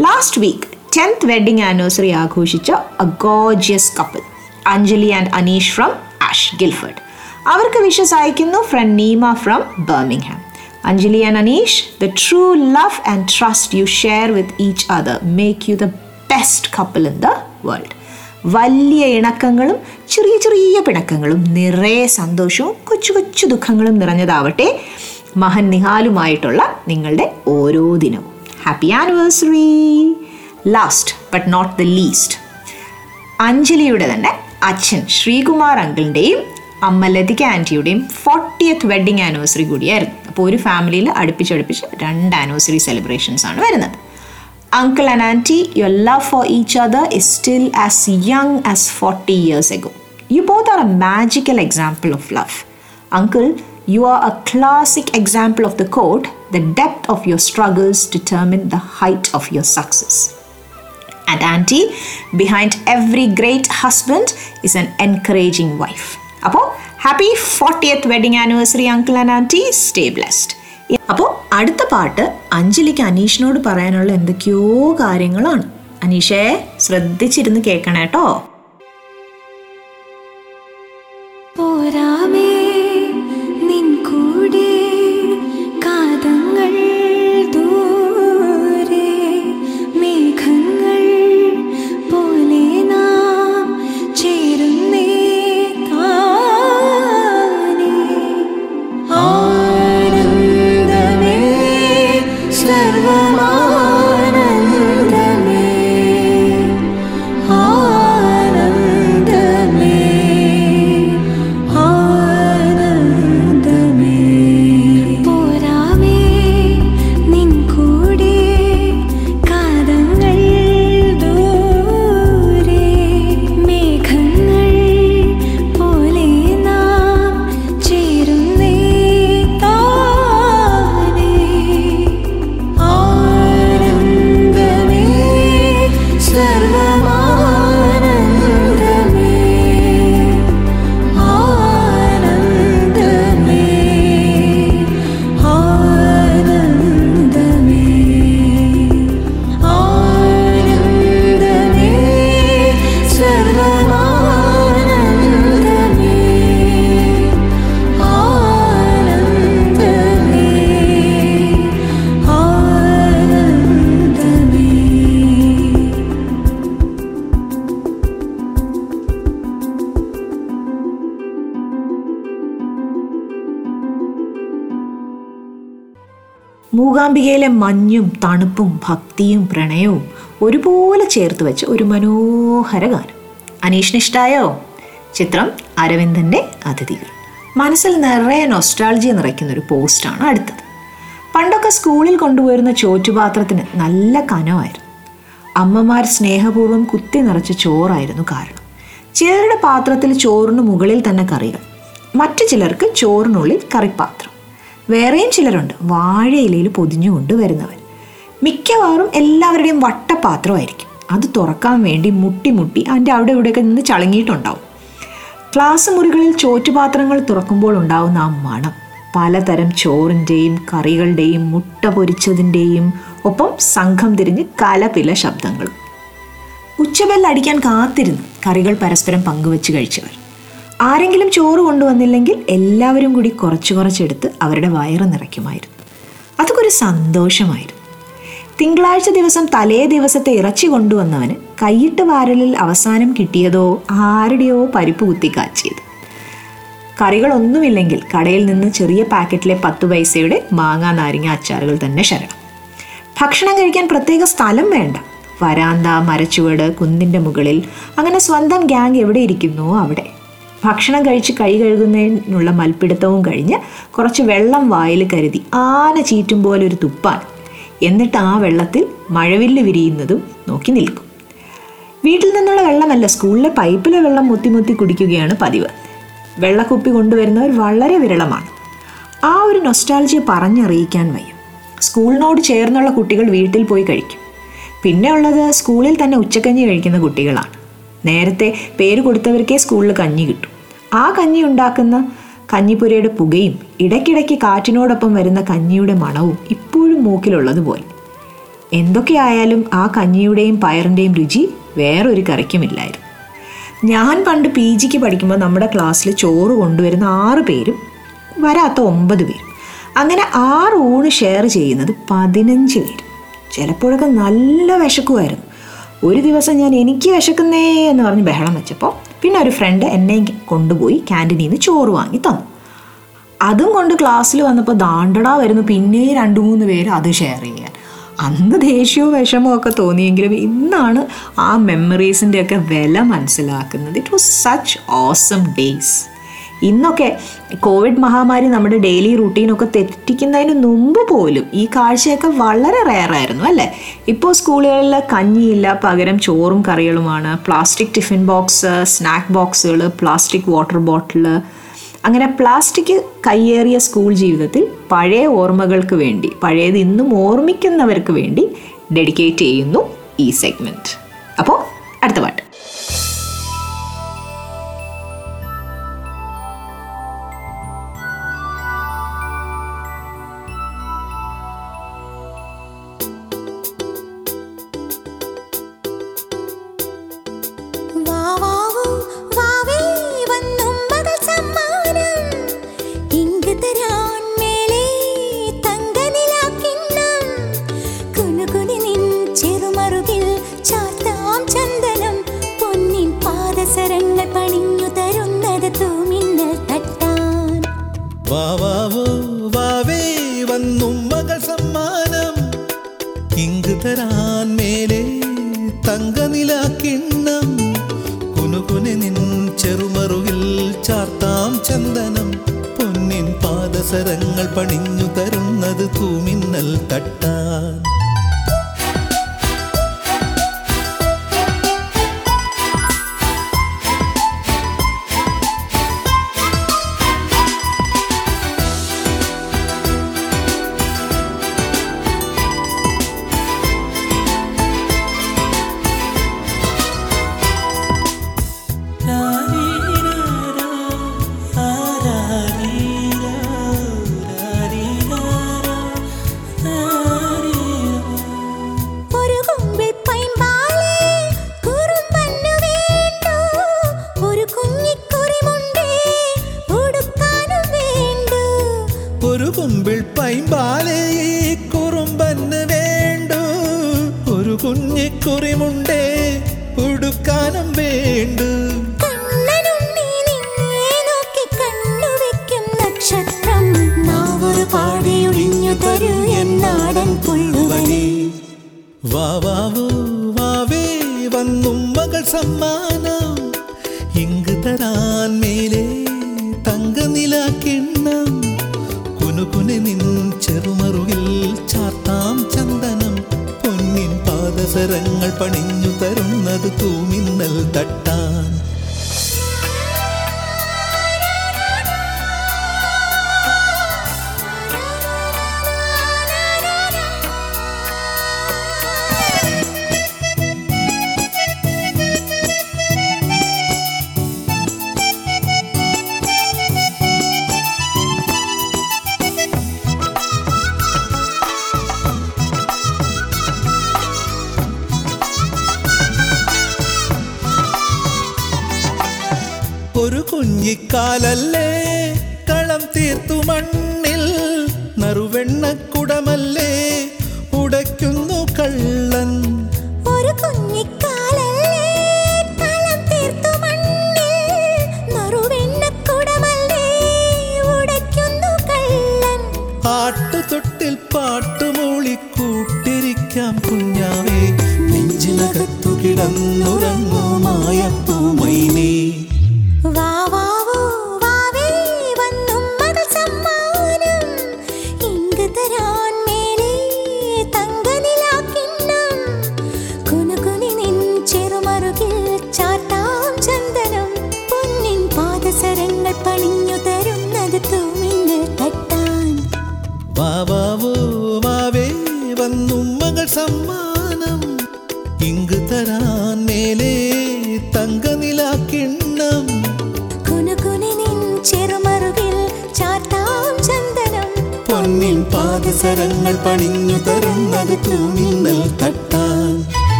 last week tenth wedding anniversary ആഘോഷിച്ച a gorgeous couple Anjali and Anish from Ash Guildford അവർക്ക് വിഷസ് അയക്കുന്നു friend Neema from Birmingham Anjali and Anish the true love and trust you share with each other make you the best couple in the world വലിയ ഇണക്കങ്ങളും ചെറിയ ചെറിയ പിണക്കങ്ങളും നിറയെ സന്തോഷവും കൊച്ചു കൊച്ചു ദുഃഖങ്ങളും നിറഞ്ഞതാവട്ടെ മഹൻ നിഹാലുമായിട്ടുള്ള നിങ്ങളുടെ ഓരോ ദിനവും. Happy anniversary last but not the least അഞ്ജലിയുടെ തന്നെ അച്ഛൻ ശ്രീകുമാർ അങ്കിളിന്റെയും അമ്മ ലതിക ആന്റിയുടെയും ഫോർട്ടിയത്ത് വെഡിങ് ആനിവേഴ്സറി കൂടിയായിരുന്നു. അപ്പോൾ ഒരു ഫാമിലിയിൽ അടുപ്പിച്ചടുപ്പിച്ച് രണ്ട് ആനിവേഴ്സറി സെലിബ്രേഷൻസ് ആണ് വരുന്നത്. uncle and auntie, your love for each other is still as young as 40 years ago. You both are a magical example of love. Uncle, you are a classic example of the quote the depth of your struggles determine the height of your success. And auntie, behind every great husband is an encouraging wife. Apo, happy 40th wedding anniversary, uncle and auntie. Stay blessed. അപ്പോൾ അടുത്ത പാട്ട് അഞ്ജലിക്ക് അനീഷിനോട് പറയാനുള്ള എന്തൊക്കെയോ കാര്യങ്ങളാണ്. അനീഷേ ശ്രദ്ധിച്ചിരുന്ന് കേൾക്കണേ മഞ്ഞും തണുപ്പും ഭക്തിയും പ്രണയവും ഒരുപോലെ ചേർത്ത് വെച്ച ഒരു മനോഹര ഗാനം. അനീഷിന് ഇഷ്ടായോ? ചിത്രം അരവിന്ദന്റെ അതിഥികൾ മനസ്സിൽ നിറയെ നൊസ്റ്റാൾജി നിറയ്ക്കുന്ന ഒരു പോസ്റ്റാണ് അടുത്തത്. പണ്ടൊക്കെ സ്കൂളിൽ കൊണ്ടുപോയിരുന്ന ചോറ്റുപാത്രത്തിന് നല്ല കനമായിരുന്നു. അമ്മമാർ സ്നേഹപൂർവം കുത്തി നിറച്ച ചോറായിരുന്നു കാരണം. ചിലരുടെ പാത്രത്തിൽ ചോറിന് മുകളിൽ തന്നെ കറികൾ മറ്റു ചിലർക്ക് ചോറിനുള്ളിൽ കറിപ്പാത്രം. വേറെയും ചിലരുണ്ട്. വാഴയിലയിൽ പൊതിഞ്ഞു കൊണ്ടുവരുന്നവർ മിക്കവാറും എല്ലാവരുടെയും വട്ടപാത്രമായിരിക്കും. അത് തുറക്കാൻ വേണ്ടി മുട്ടി മുട്ടി അതിന്റെ അവിടെ ഇവിടെയൊക്കെ നിന്ന് ചളങ്ങിയിട്ടുണ്ടാവും. ക്ലാസ് മുറികളിൽ ചോറ്റുപാത്രങ്ങൾ തുറക്കുമ്പോൾ ഉണ്ടാവുന്ന ആ മണം പലതരം ചോറിന്റെയും കറികളുടെയും മുട്ട പൊരിച്ചതിന്റെയും ഒപ്പം സംഘം തിരിഞ്ഞ് കലപില ശബ്ദങ്ങളും. ഉച്ചബെല്ലടിക്കാൻ കാത്തിരുന്ന്. കറികൾ പരസ്പരം പങ്കുവെച്ച് കഴിച്ചവർ. ആരെങ്കിലും ചോറ് കൊണ്ടുവന്നില്ലെങ്കിൽ എല്ലാവരും കൂടി കുറച്ച് കുറച്ചെടുത്ത് അവരുടെ വയറ് നിറയ്ക്കുമായിരുന്നു. അതൊക്കെ ഒരു സന്തോഷമായിരുന്നു. തിങ്കളാഴ്ച ദിവസം തലേ ദിവസത്തെ ഇറച്ചി കൊണ്ടുവന്നവന് കൈയിട്ട് വാരലിൽ അവസാനം കിട്ടിയതോ ആരുടെയോ പരിപ്പ് കുത്തി കാച്ചിയത് കറികളൊന്നുമില്ലെങ്കിൽ കടയിൽ നിന്ന് ചെറിയ പാക്കറ്റിലെ പത്ത് പൈസയുടെ മാങ്ങ നാരങ്ങ അച്ചാറുകൾ തന്നെ ശരണം. ഭക്ഷണം കഴിക്കാൻ പ്രത്യേക സ്ഥലം വേണ്ട. വരാന്ത മരച്ചുവട് കുന്നിന്റെ മുകളിൽ അങ്ങനെ സ്വന്തം ഗ്യാങ് എവിടെ ഇരിക്കുന്നു അവിടെ? ഭക്ഷണം കഴിച്ച് കൈ കഴുകുന്നതിനുള്ള മൽപ്പിടുത്തവും കഴിഞ്ഞ് കുറച്ച് വെള്ളം വായിൽ കരുതി ആന ചീറ്റും പോലെ ഒരു തുപ്പാൻ. എന്നിട്ട് ആ വെള്ളത്തിൽ മഴവില്ല് വിരിയുന്നതും നോക്കി നിൽക്കും. വീട്ടിൽ നിന്നുള്ള വെള്ളമല്ല സ്കൂളിലെ പൈപ്പിലെ വെള്ളം മുത്തി മുത്തി കുടിക്കുകയാണ് പതിവ്. വെള്ളക്കുപ്പി കൊണ്ടുവരുന്നവർ വളരെ വിരളമാണ്. ആ ഒരു നൊസ്റ്റാൾജിയ പറഞ്ഞറിയിക്കാൻ വയ്യ. സ്കൂളിനോട് ചേർന്നുള്ള കുട്ടികൾ വീട്ടിൽ പോയി കഴിക്കും. പിന്നെ ഉള്ളത് സ്കൂളിൽ തന്നെ ഉച്ചക്കഞ്ഞി കഴിക്കുന്ന കുട്ടികളാണ്. നേരത്തെ പേര് കൊടുത്തവർക്കേ സ്കൂളിൽ കഞ്ഞി കിട്ടും. ആ കഞ്ഞി ഉണ്ടാക്കുന്ന കഞ്ഞിപ്പുരയുടെ പുകയും ഇടയ്ക്കിടയ്ക്ക് കാറ്റിനോടൊപ്പം വരുന്ന കഞ്ഞിയുടെ മണവും ഇപ്പോഴും മൂക്കിലുള്ളതുപോലെ. എന്തൊക്കെയായാലും ആ കഞ്ഞിയുടെയും പയറിന്റെയും രുചി വേറൊരു കറിക്കുമില്ലായിരുന്നു. ഞാൻ പണ്ട് പി ജിക്ക് പഠിക്കുമ്പോൾ നമ്മുടെ ക്ലാസ്സിൽ ചോറ് കൊണ്ടുവരുന്ന ആറ് പേരും വരാത്ത ഒമ്പത് പേരും. അങ്ങനെ ആറ് ഊണ് ഷെയർ ചെയ്യുന്നത് പതിനഞ്ച് പേര്. ചിലപ്പോഴൊക്കെ നല്ല വിശക്കുമായിരുന്നു. ഒരു ദിവസം ഞാൻ എനിക്ക് വിശക്കുന്നേ എന്ന് പറഞ്ഞ് ബഹളം വെച്ചപ്പോൾ പിന്നെ ഒരു ഫ്രണ്ട് എന്നെ കൊണ്ടുപോയി ക്യാന്റീനിൽ നിന്ന് ചോറ് വാങ്ങി തന്നു. അതും കൊണ്ട് ക്ലാസ്സിൽ വന്നപ്പോൾ ദാണ്ടടാ വരുന്നു. പിന്നെ രണ്ട് മൂന്ന് പേര് അത് ഷെയർ ചെയ്യാൻ. അന്ന് ദേഷ്യവും വിഷമവും ഒക്കെ തോന്നിയെങ്കിലും ഇന്നാണ് ആ മെമ്മറീസിന്റെയൊക്കെ വില മനസ്സിലാക്കുന്നത്. It was such awesome days ഇന്നൊക്കെ കോവിഡ് മഹാമാരി നമ്മുടെ ഡെയിലി റൂട്ടീനൊക്കെ തെറ്റിക്കുന്നതിന് മുമ്പ് പോലും ഈ കാഴ്ചയൊക്കെ വളരെ റെയറായിരുന്നു അല്ലേ? ഇപ്പോൾ സ്കൂളുകളിൽ കഞ്ഞിയില്ല പകരം ചോറും കറികളുമാണ്. പ്ലാസ്റ്റിക് ടിഫിൻ ബോക്സ് സ്നാക്ക് ബോക്സുകൾ പ്ലാസ്റ്റിക് വാട്ടർ ബോട്ടിൽ അങ്ങനെ പ്ലാസ്റ്റിക് കയ്യേറിയ സ്കൂൾ ജീവിതത്തിൽ പഴയ ഓർമ്മകൾക്ക് വേണ്ടി പഴയത് ഇന്നും ഓർമ്മിക്കുന്നവർക്ക് വേണ്ടി ഡെഡിക്കേറ്റ് ചെയ്യുന്നു ഈ സെഗ്മെന്റ് അപ്പോൾ അടുത്ത പാട്ട്. ഇങ്ക് തരാൻ മേലെ തങ്കനില കിണ്ണം. കുനുകുനെ നിൻ ചെറുമറുകിൽ ചാർത്താം ചന്ദനം. പൊന്നിൻ പാദസരങ്ങൾ പണിഞ്ഞു തരുന്നത് തൂമിന്നൽ തട്ടാൻ.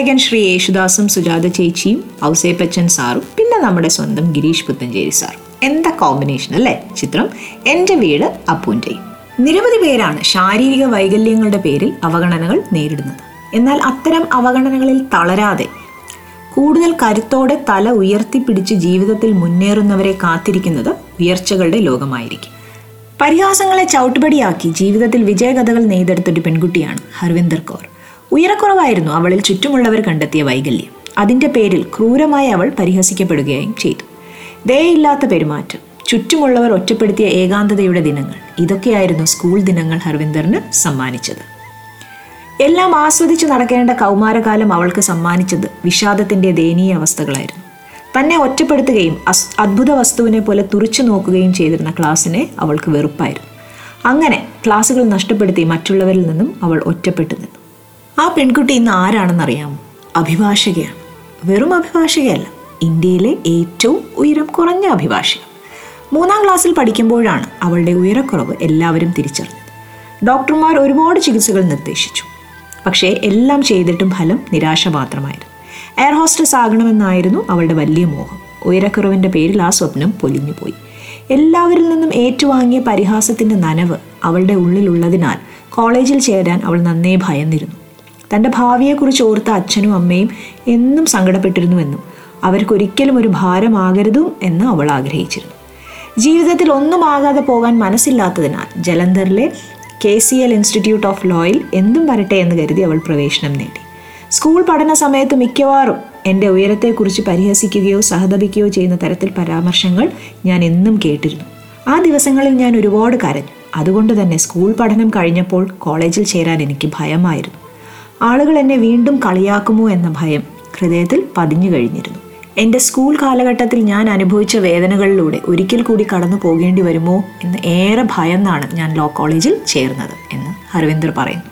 ഭാവഗായകൻ ശ്രീ യേശുദാസും സുജാത ചേച്ചിയും ഔസേപ്പച്ചൻ സാറും പിന്നെ നമ്മുടെ സ്വന്തം ഗിരീഷ് പുത്തഞ്ചേരി സാറും എന്താ കോമ്പിനേഷൻ അല്ലേ? ചിത്രം എന്റെ വീട് അപ്പൂന്റെയും. നിരവധി പേരാണ് ശാരീരിക വൈകല്യങ്ങളുടെ പേരിൽ അവഗണനകൾ നേരിടുന്നത്. എന്നാൽ അത്തരം അവഗണനകളിൽ തളരാതെ കൂടുതൽ കരുത്തോടെ തല ഉയർത്തിപ്പിടിച്ച് ജീവിതത്തിൽ മുന്നേറുന്നവരെ കാത്തിരിക്കുന്നത് ഉയർച്ചകളുടെ ലോകമായിരിക്കും. പരിഹാസങ്ങളെ ചവിട്ടുപടിയാക്കി ജീവിതത്തിൽ വിജയകഥകൾ നെയ്തെടുത്തൊരു പെൺകുട്ടിയാണ് ഹർവിന്ദർ കൗർ. ഉയരക്കുറവായിരുന്നു അവളിൽ ചുറ്റുമുള്ളവർ കണ്ടെത്തിയ വൈകല്യം. അതിന്റെ പേരിൽ ക്രൂരമായി അവൾ പരിഹസിക്കപ്പെടുകയും ചെയ്തു. ദയയില്ലാത്ത പെരുമാറ്റം. ചുറ്റുമുള്ളവർ ഒറ്റപ്പെടുത്തിയ ഏകാന്തതയുടെ ദിനങ്ങൾ. ഇതൊക്കെയായിരുന്നു സ്കൂൾ ദിനങ്ങൾ ഹർവിന്ദറിന് സമ്മാനിച്ചത്. എല്ലാം ആസ്വദിച്ചു നടക്കേണ്ട കൗമാരകാലം അവൾക്ക് സമ്മാനിച്ചത് വിഷാദത്തിന്റെ ദയനീയ അവസ്ഥകളായിരുന്നു. തന്നെ ഒറ്റപ്പെടുത്തുകയും അസ് അത്ഭുത വസ്തുവിനെ പോലെ തുറച്ചു നോക്കുകയും ചെയ്തിരുന്ന ക്ലാസ്സിനെ അവൾക്ക് വെറുപ്പായിരുന്നു. അങ്ങനെ ക്ലാസ്സുകൾ നഷ്ടപ്പെടുത്തി മറ്റുള്ളവരിൽ നിന്നും അവൾ ഒറ്റപ്പെട്ടു നിന്നു. ആ പെൺകുട്ടി ഇന്ന് ആരാണെന്നറിയാമോ? അഭിഭാഷകയാണ്. വെറും അഭിഭാഷകയല്ല ഇന്ത്യയിലെ ഏറ്റവും ഉയരം കുറഞ്ഞ അഭിഭാഷക മൂന്നാം ക്ലാസ്സിൽ പഠിക്കുമ്പോഴാണ് അവളുടെ ഉയരക്കുറവ് എല്ലാവരും തിരിച്ചറിഞ്ഞത്. ഡോക്ടർമാർ ഒരുപാട് ചികിത്സകൾ നിർദ്ദേശിച്ചു. പക്ഷേ എല്ലാം ചെയ്തിട്ടും ഫലം നിരാശ മാത്രമായിരുന്നു. എയർ ഹോസ്റ്റസ് ആകണമെന്നായിരുന്നു അവളുടെ വലിയ മോഹം. ഉയരക്കുറവിന്റെ പേരിൽ ആ സ്വപ്നം പൊലിഞ്ഞുപോയി. എല്ലാവരിൽ നിന്നും ഏറ്റുവാങ്ങിയ പരിഹാസത്തിന്റെ നനവ് അവളുടെ ഉള്ളിലുള്ളതിനാൽ കോളേജിൽ ചേരാൻ അവൾ നന്നേ ഭയന്നിരുന്നു. തന്റെ ഭാവിയെക്കുറിച്ച് ഓർത്ത അച്ഛനും അമ്മയും എന്നും സങ്കടപ്പെട്ടിരുന്നുവെന്നും അവർക്കൊരിക്കലും ഒരു ഭാരമാകരുതും എന്ന് അവൾ ആഗ്രഹിച്ചിരുന്നു. ജീവിതത്തിൽ ഒന്നും ആകാതെ പോകാൻ മനസ്സില്ലാത്തതിനാൽ ജലന്ധറിലെ K C L institute of ലോയിൽ എന്തും വരട്ടെ എന്ന് കരുതി അവൾ പ്രവേശനം നേടി. സ്കൂൾ പഠന സമയത്ത് മിക്കവാറും എന്റെ ഉയരത്തെക്കുറിച്ച് പരിഹസിക്കുകയോ സഹതപിക്കുകയോ ചെയ്യുന്ന തരത്തിൽ പരാമർശങ്ങൾ ഞാൻ എന്നും കേട്ടിരുന്നു. ആ ദിവസങ്ങളിൽ ഞാൻ ഒരുപാട് കരഞ്ഞു. അതുകൊണ്ട് തന്നെ സ്കൂൾ പഠനം കഴിഞ്ഞപ്പോൾ കോളേജിൽ ചേരാൻ എനിക്ക് ഭയമായിരുന്നു. ആളുകൾ എന്നെ വീണ്ടും കളിയാക്കുമോ എന്ന ഭയം ഹൃദയത്തിൽ പതിഞ്ഞു കഴിഞ്ഞിരുന്നു. എന്റെ സ്കൂൾ കാലഘട്ടത്തിൽ ഞാൻ അനുഭവിച്ച വേദനകളിലൂടെ ഒരിക്കൽ കൂടി കടന്നു പോകേണ്ടി വരുമോ എന്ന് ഏറെ ഭയന്നാണ് ഞാൻ ലോ കോളേജിൽ ചേർന്നത് എന്ന് അരവിന്ദർ പറയുന്നു.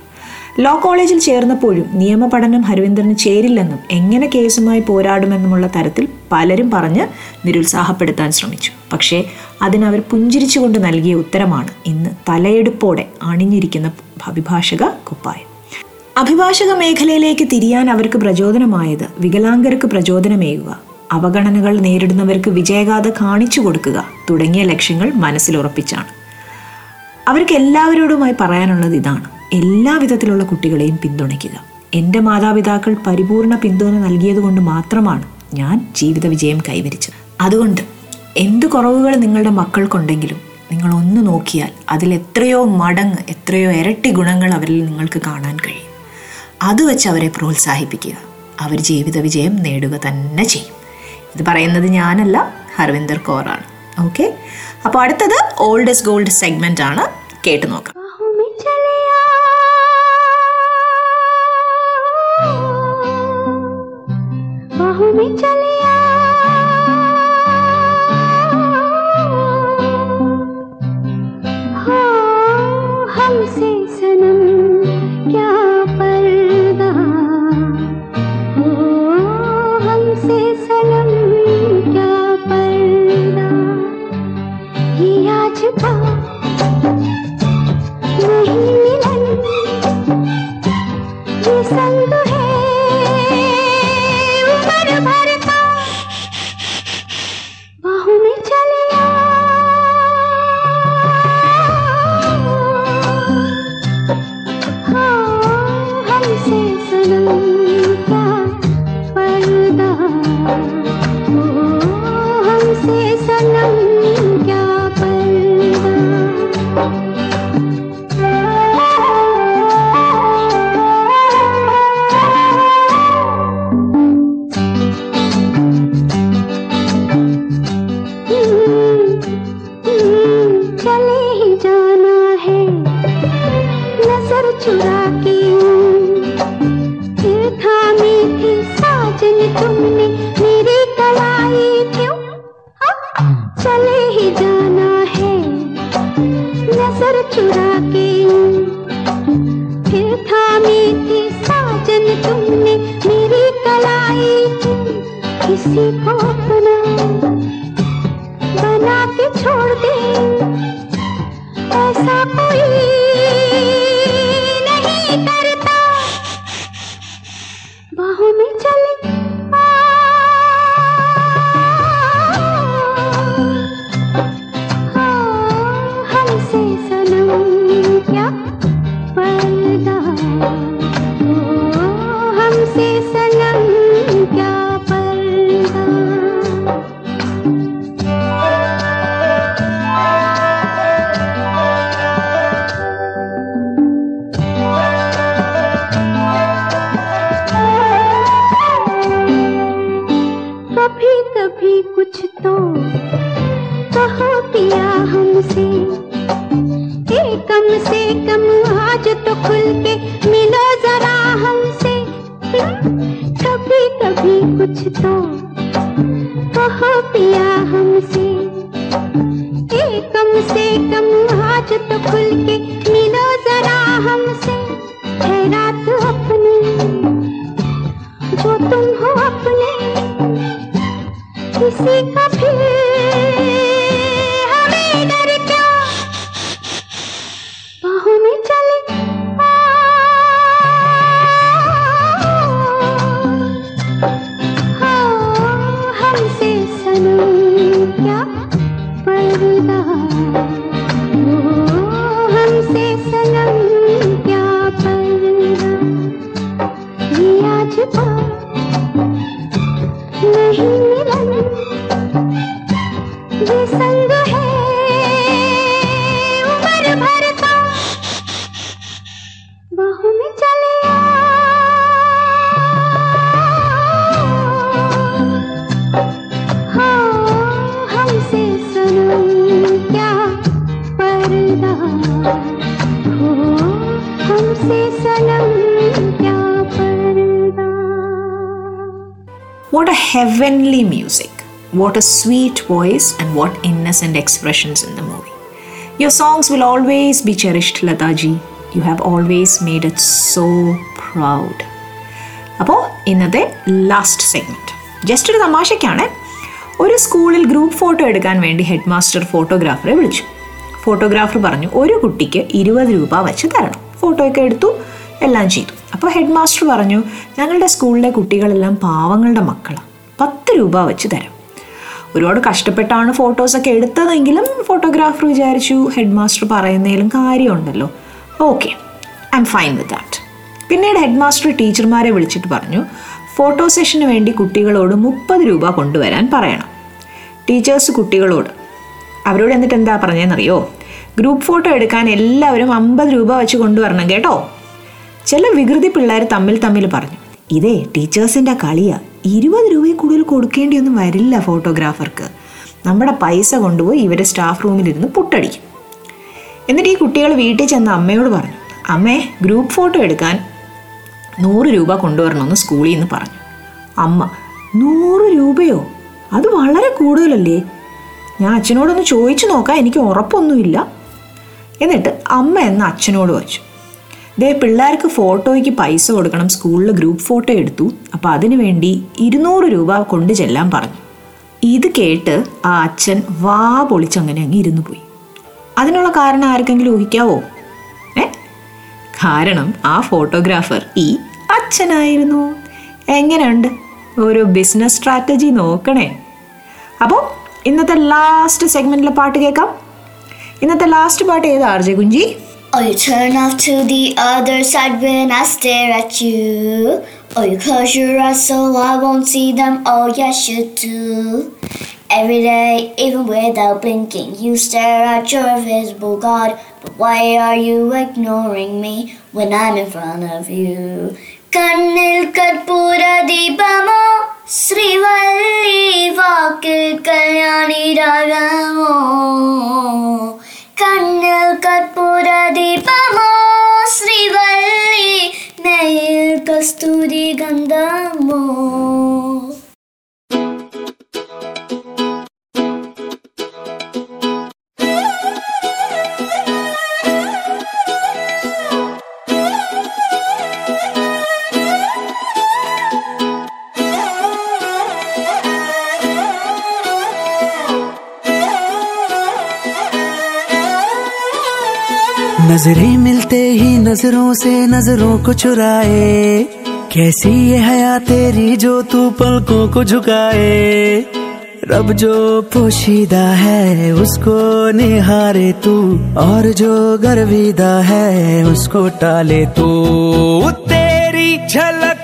ലോ കോളേജിൽ ചേർന്നപ്പോഴും നിയമപഠനം ഹരവിന്ദറിന് ചേരില്ലെന്നും എങ്ങനെ കേസുമായി പോരാടുമെന്നുമുള്ള തരത്തിൽ പലരും പറഞ്ഞ് നിരുത്സാഹപ്പെടുത്താൻ ശ്രമിച്ചു. പക്ഷേ അതിനവർ പുഞ്ചിരിച്ചുകൊണ്ട് നൽകിയ ഉത്തരമാണ് ഇന്ന് തലയെടുപ്പോടെ അണിഞ്ഞിരിക്കുന്ന അഭിഭാഷക കുപ്പായം. അഭിഭാഷക മേഖലയിലേക്ക് തിരിയാൻ അവർക്ക് പ്രചോദനമായത് വികലാംഗർക്ക് പ്രചോദനമേകുക. അവഗണനകൾ നേരിടുന്നവർക്ക് വിജയഗാഥ കാണിച്ചു കൊടുക്കുക തുടങ്ങിയ ലക്ഷ്യങ്ങൾ മനസ്സിലുറപ്പിച്ചാണ് അവർക്ക് എല്ലാവരോടുമായി പറയാനുള്ളത് ഇതാണ്. എല്ലാ വിധത്തിലുള്ള കുട്ടികളെയും പിന്തുണയ്ക്കുക. എന്റെ മാതാപിതാക്കൾ പരിപൂർണ പിന്തുണ നൽകിയതുകൊണ്ട് മാത്രമാണ് ഞാൻ ജീവിത വിജയം കൈവരിച്ചത്. അതുകൊണ്ട് എന്ത് കുറവുകൾ നിങ്ങളുടെ മക്കൾക്കുണ്ടെങ്കിലും നിങ്ങൾ ഒന്ന് നോക്കിയാൽ അതിൽ എത്രയോ മടങ്ങ് എത്രയോ ഇരട്ടി ഗുണങ്ങൾ അവരിൽ നിങ്ങൾക്ക് കാണാൻ കഴിയും. അത് വെച്ച് അവരെ പ്രോത്സാഹിപ്പിക്കുക. അവർ ജീവിത വിജയം നേടുക തന്നെ ചെയ്യും. ഇത് പറയുന്നത് ഞാനല്ല ഹർവിന്ദർ കോറാണ്. ഓക്കെ അപ്പോൾ അടുത്തത് ഓൾഡസ് ഗോൾഡ് സെഗ്മെന്റ് ആണ്. കേട്ടു നോക്കാം. चले लिखो heavenly music. What a sweet voice and what innocent expressions in the movie. Your songs will always be cherished, Lataji. You have always made us so proud. അപ്പോൾ ഇന്നത്തെ ലാസ്റ്റ് സെഗ്മെന്റ് ജസ്റ്റ് ഒരു തമാശയ്ക്കാണ് ഒരു സ്കൂളിൽ ഗ്രൂപ്പ് ഫോട്ടോ എടുക്കാൻ വേണ്ടി ഹെഡ് മാസ്റ്റർ ഫോട്ടോഗ്രാഫറെ വിളിച്ചു ഫോട്ടോഗ്രാഫർ പറഞ്ഞു ഒരു കുട്ടിക്ക് ഇരുപത് രൂപ വെച്ച് തരണം ഫോട്ടോയൊക്കെ എടുത്തു എല്ലാം ചെയ്തു അപ്പോൾ ഹെഡ് മാസ്റ്റർ പറഞ്ഞു ഞങ്ങളുടെ സ്കൂളിലെ കുട്ടികളെല്ലാം പാവങ്ങളുടെ മക്കളാണ് പത്ത് രൂപ വെച്ച് തരാം. ഒരുപാട് കഷ്ടപ്പെട്ടാണ് ഫോട്ടോസൊക്കെ എടുത്തതെങ്കിലും ഫോട്ടോഗ്രാഫർ വിചാരിച്ചു ഹെഡ് മാസ്റ്റർ പറയുന്നതിലും കാര്യമുണ്ടല്ലോ. Okay I am fine with that പിന്നീട് ഹെഡ് മാസ്റ്റർ ടീച്ചർമാരെ വിളിച്ചിട്ട് പറഞ്ഞു ഫോട്ടോ സെഷന് വേണ്ടി കുട്ടികളോട് മുപ്പത് രൂപ കൊണ്ടുവരാൻ പറയണം. ടീച്ചേഴ്സ് കുട്ടികളോട് അവരോട് എന്നിട്ട് എന്താ പറഞ്ഞതെന്നറിയോ? ഗ്രൂപ്പ് ഫോട്ടോ എടുക്കാൻ എല്ലാവരും അമ്പത് രൂപ വെച്ച് കൊണ്ടുവരണം കേട്ടോ. ചില വികൃതി പിള്ളേർ തമ്മിൽ തമ്മിൽ പറഞ്ഞു ഇതേ ടീച്ചേഴ്സിന്റെ കളിയാ. ഇരുപത് രൂപയും കൂടുതൽ കൊടുക്കേണ്ടിയൊന്നും വരില്ല ഫോട്ടോഗ്രാഫർക്ക്. നമ്മുടെ പൈസ കൊണ്ടുപോയി ഇവരെ സ്റ്റാഫ് റൂമിലിരുന്ന് പുട്ടടിക്കും. എന്നിട്ട് ഈ കുട്ടികൾ വീട്ടിൽ ചെന്ന് അമ്മയോട് പറഞ്ഞു അമ്മേ ഗ്രൂപ്പ് ഫോട്ടോ എടുക്കാൻ നൂറ് രൂപ കൊണ്ടുവരണമെന്ന് സ്കൂളിൽ നിന്ന് പറഞ്ഞു. അമ്മ നൂറ് രൂപയോ? അത് വളരെ കൂടുതലല്ലേ? ഞാൻ അച്ഛനോടൊന്ന് ചോദിച്ചു നോക്കാം എനിക്ക് ഉറപ്പൊന്നുമില്ല. എന്നിട്ട് അമ്മ എന്ന അച്ഛനോട് വച്ചു. ദേ പിള്ളേർക്ക് ഫോട്ടോയ്ക്ക് പൈസ കൊടുക്കണം. സ്കൂളിൽ ഗ്രൂപ്പ് ഫോട്ടോ എടുത്തു. അപ്പോൾ അതിനു വേണ്ടി ഇരുന്നൂറ് രൂപ കൊണ്ട് ചെല്ലാൻ പറഞ്ഞു. ഇത് കേട്ട് ആ അച്ഛൻ വാ പൊളിച്ചങ്ങനെ അങ്ങ് ഇരുന്നു പോയി. അതിനുള്ള കാരണം ആർക്കെങ്കിലും ഊഹിക്കാവോ? ഏ? കാരണം ആ ഫോട്ടോഗ്രാഫർ ഈ അച്ഛനായിരുന്നു. എങ്ങനെയുണ്ട്? ഒരു ബിസിനസ് സ്ട്രാറ്റജി നോക്കണേ. അപ്പോൾ ഇന്നത്തെ ലാസ്റ്റ് സെഗ്മെന്റിലെ പാട്ട് കേൾക്കാം. ഇന്നത്തെ ലാസ്റ്റ് പാട്ട് ഏതാ ആർജെ കുഞ്ചി? Oh, you turn off to the other side when I stare at you. Oh, you close your eyes so I won't see them. Oh, yes, you do. Every day, even without blinking, you stare at your visible God. But why are you ignoring me when I'm in front of you? കണ്ണിൽ കർപ്പൂര ദീപമോ ശ്രീവല്ലി വാക്കിൽ കല്യാണി രാഗമോ കണ്ണിൽ കർപ്പൂര ദീപമോ ശ്രീവല്ലി നെയ്യിൽ കസ്തൂരി ഗന്ധമോ? नज़रें मिलते ही नज़रों से नज़रों को चुराए। कैसी ये हया तेरी जो तू पलकों को झुकाए? रब जो पोशीदा है, उसको निहारे तू। और जो गर्विदा है, उसको टाले तू। तेरी झलक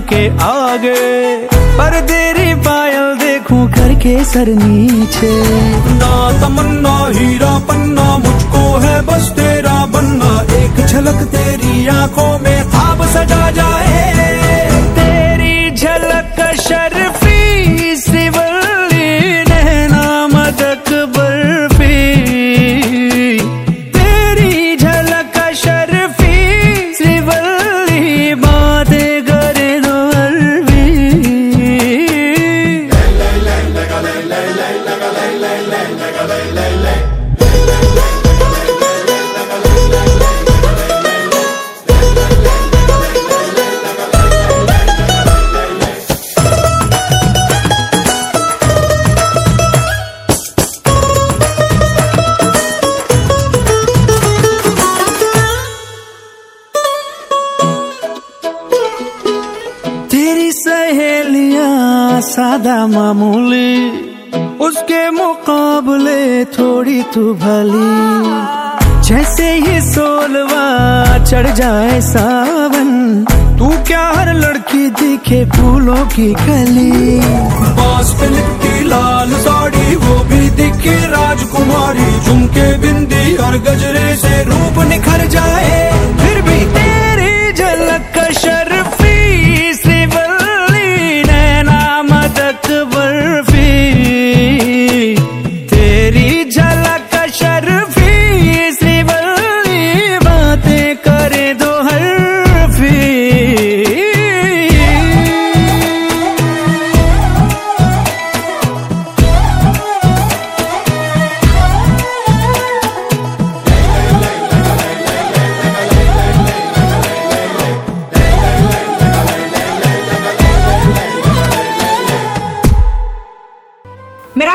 के आगे। पर तेरी पायल देखूँ करके सर नीचे। ना तमन्ना, हीरा पन्ना, मुझको है बस तेरा बनना। एक झलक तेरी आँखों में खाब सजा जाए। तेरी झलक शर्फी चढ़ जाए सावन, तू क्या हर लड़की दिखे फूलों की कली। बास पे लिपटी लाल साड़ी, वो भी दिखे राजकुमारी। झुमके बिंदी और गजरे से रूप निखर जाए, फिर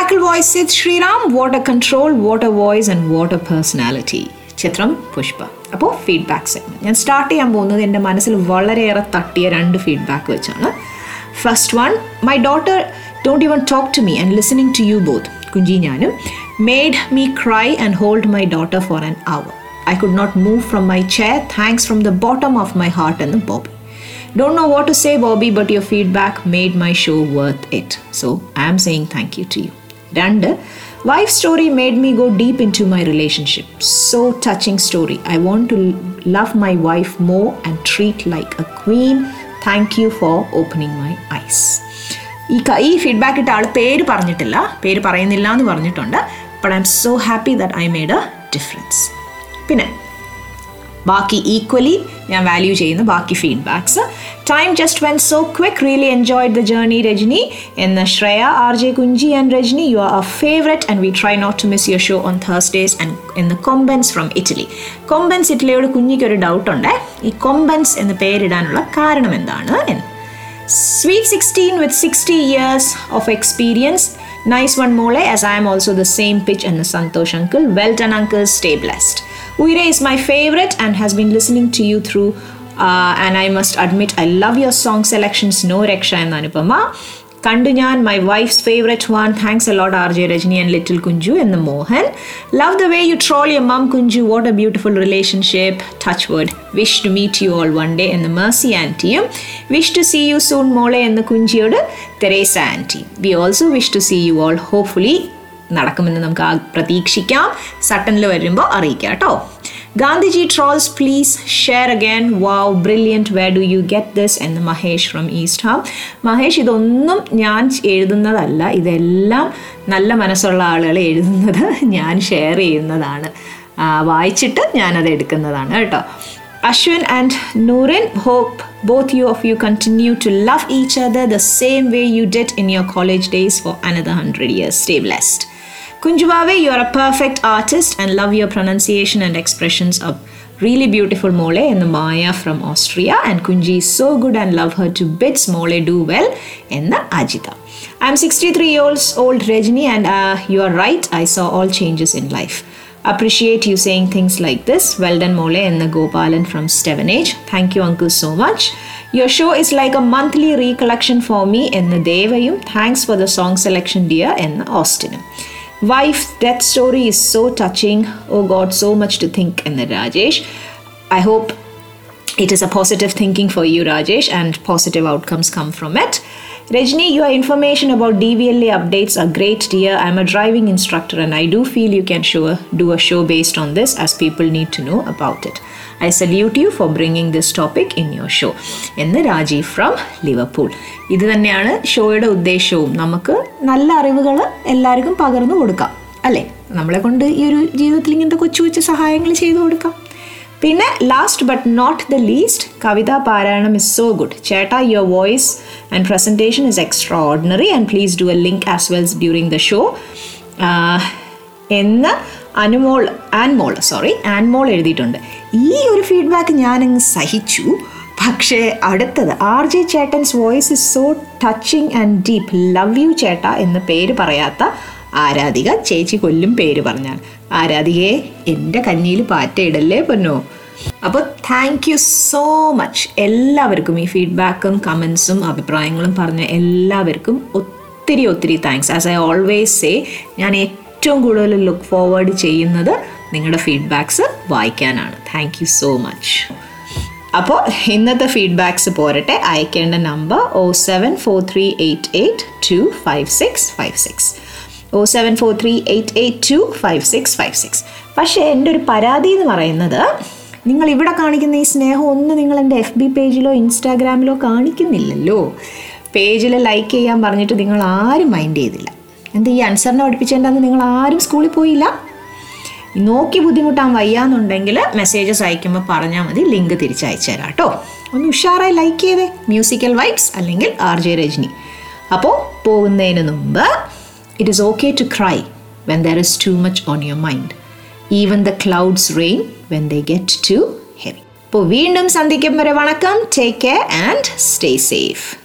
miracle voice with Sreeram water control water voice and water personality ചിത്രം പുഷ്പ. അപ്പോൾ ഫീഡ്ബാക്ക് സെഗ്മെന്റ് ഞാൻ സ്റ്റാർട്ട് ചെയ്യാൻ പോകുന്നത് എന്റെ മനസ്സിൽ വളരെയേറെ തട്ടിയ രണ്ട് ഫീഡ്ബാക്ക് വെച്ചാണ്. First one my daughter don't even talk to me and listening to you both Kunchi ഞാനും made me cry and hold my daughter for an hour I could not move from my chair thanks from the bottom of my heart എന്ന് Bobby. Don't know what to say, Bobby, but your feedback made my show worth it. So I am saying thank you to you. രണ്ട് wife story made me go deep into my relationship. So touching story. I want to love my wife more and treat like a queen. Thank you for opening my eyes. ഈ ക- ഈ ഫീഡ്ബാക്ക് ഇട്ട ആൾ പേര് പറഞ്ഞിട്ടില്ല പേര് പറയുന്നില്ല എന്ന് പറഞ്ഞിട്ടുണ്ട് but I am so happy that I made a difference പിന്നെ ബാക്കി ഈക്വലി ഞാൻ വാല്യൂ ചെയ്യുന്ന ബാക്കി feedbacks time just when so quick really enjoyed the journey Rajani. എന്ന Shreya R J Kunchi and Rajani you are a favourite and we try not to miss your show on Thursdays and എന്ന് കൊമ്പൻസ് ഫ്രം ഇറ്റലി കൊമ്പൻസ് ഇറ്റലിയോട് കുഞ്ഞിക്കൊരു ഡൗട്ട് ഉണ്ട്. ഈ കൊമ്പൻസ് എന്ന് പേരിടാനുള്ള കാരണം എന്താണ് എന്ന്. Sweet 16 with 60 years of experience, Nice one, Mole, as I am also the same pitch and the Santosh uncle. Well done, uncle. Stay blessed. Uire is my favorite and has been listening to you through. Uh, and I must admit, I love your song selections. No Reksha and Anupama. കണ്ടു ഞാൻ my wife's favourite one thanks a lot R J Rajani and little Kunchu എന്ന് Mohan love the way you troll your mum Kunchu what a beautiful relationship touch word wish to meet you all one day എന്ന് Mercy ആന്റിയും wish to see you soon മോളെ എന്ന് കുഞ്ചിയോട് Theresa aunty we also wish to see you all hopefully നടക്കുമെന്ന് നമുക്ക് പ്രതീക്ഷിക്കാം. സട്ടനിൽ വരുമ്പോൾ അറിയിക്കാം കേട്ടോ. Gandhiji trolls please share again wow brilliant where do you get this എന്ന് Mahesh from East Ham Mahesh ഇതൊന്നും ഞാൻ എഴുതുന്നതല്ല. ഇതെല്ലാം നല്ല മനസ്സുള്ള ആളുകൾ എഴുതുന്നത് ഞാൻ ഷെയർ ചെയ്യുന്നതാണ്. വായിച്ചിട്ട് ഞാനത് എടുക്കുന്നതാണ് കേട്ടോ. Ashwin and Noorin, hope both you of you continue to love each other the same way you did in your college days for another hundred years. Stay blessed. Kunjubave, you are a perfect artist and love your pronunciation and expressions of really beautiful Mole and the Maya from Austria. And Kunji is so good and love her to bits. Mole do well in the Ajita. I'm 63 years old, Rajni, and uh, you are right. I saw all changes in life. Appreciate you saying things like this. Well done, Mole and the Gopalan from Stevenage. Thank you, Uncle, so much. Your show is like a monthly recollection for me in the Devayum. Thanks for the song selection, dear, in the Austin. Wife's death story is so touching. Oh God, so much to think in the Rajesh. I hope it is a positive thinking for you, Rajesh, and positive outcomes come from it. Rajni, your information about DVLA updates are great, dear. I'm a driving instructor and I do feel you can show, do a show based on this as people need to know about it. I salute you for bringing this topic in your show എന്ന് രാജീവ് ഫ്രം ലിവർപൂൾ ഇത് തന്നെയാണ് ഷോയുടെ ഉദ്ദേശവും. നമുക്ക് നല്ല അറിവുകൾ എല്ലാവർക്കും പകർന്നു കൊടുക്കാം. അല്ലേ? നമ്മളെ കൊണ്ട് ഈ ഒരു ജീവിതത്തിൽ ഇങ്ങനത്തെ കൊച്ചു കൊച്ചു സഹായങ്ങൾ ചെയ്തു കൊടുക്കാം. പിന്നെ last but not the least കവിത പാരായണം ഇസ് സോ ഗുഡ് ചേട്ടാ your voice and presentation is extraordinary and please do a link as wells during the show എന്ന് അനുമോൾ ആൻമോൾ സോറി ആൻമോൾ എഴുതിയിട്ടുണ്ട്. ഈ ഒരു ഫീഡ്ബാക്ക് ഞാനങ്ങ് സഹിച്ചു. പക്ഷേ അടുത്തത് R J ചേട്ടൻസ് voice is so touching and deep love you ചേട്ട എന്ന് പേര് പറയാത്ത ആരാധിക ചേച്ചി കൊല്ലും പേര് പറഞ്ഞാൽ. ആരാധികയെ എന്റെ കഞ്ഞിയിൽ പാറ്റയിടല്ലേ പൊന്നോ? അപ്പോൾ താങ്ക് യു സോ മച്ച് എല്ലാവർക്കും ഈ ഫീഡ്ബാക്കും കമൻസും അഭിപ്രായങ്ങളും പറഞ്ഞ എല്ലാവർക്കും ഒത്തിരി ഒത്തിരി thanks as I always say ഞാൻ ഏറ്റവും കൂടുതൽ ലുക്ക് ഫോർവേഡ് ചെയ്യുന്നത് നിങ്ങളുടെ ഫീഡ്ബാക്സ് വായിക്കാനാണ്. താങ്ക് യു സോ മച്ച് അപ്പോൾ ഇന്നത്തെ ഫീഡ്ബാക്സ് പോരട്ടെ. അയക്കേണ്ട number O seven four three eight eight two five six five six O seven four three eight eight two five six five six പക്ഷേ എന്റെ ഒരു പരാതി എന്ന് പറയുന്നത് നിങ്ങൾ ഇവിടെ കാണിക്കുന്ന ഈ സ്നേഹം ഒന്ന് നിങ്ങൾ എന്റെ എഫ് ബി പേജിലോ ഇൻസ്റ്റാഗ്രാമിലോ കാണിക്കുന്നില്ലല്ലോ. പേജിൽ ലൈക്ക് ചെയ്യാൻ പറഞ്ഞിട്ട് നിങ്ങൾ ആരും മൈൻഡ് ചെയ്തില്ല. എന്താ ഈ അൻസറിനെ പഠിപ്പിച്ചേണ്ടെന്ന് നിങ്ങൾ ആരും സ്കൂളിൽ പോയില്ല? നോക്കി ബുദ്ധിമുട്ടാൻ വയ്യാന്നുണ്ടെങ്കിൽ മെസ്സേജസ് അയക്കുമ്പോൾ പറഞ്ഞാൽ മതി. ലിങ്ക് തിരിച്ചയച്ചു തരാം കേട്ടോ ഒന്ന് ഉഷാറായി ലൈക്ക് ചെയ്തേ. മ്യൂസിക്കൽ വൈബ്സ് അല്ലെങ്കിൽ ആർ ജെ രജനി. അപ്പോൾ പോകുന്നതിന് മുമ്പ് it is okay to cry when there is too much on your mind even the clouds rain when they get too heavy അപ്പോൾ വീണ്ടും സന്ധിക്കും വരെ വണക്കം. Take care and stay safe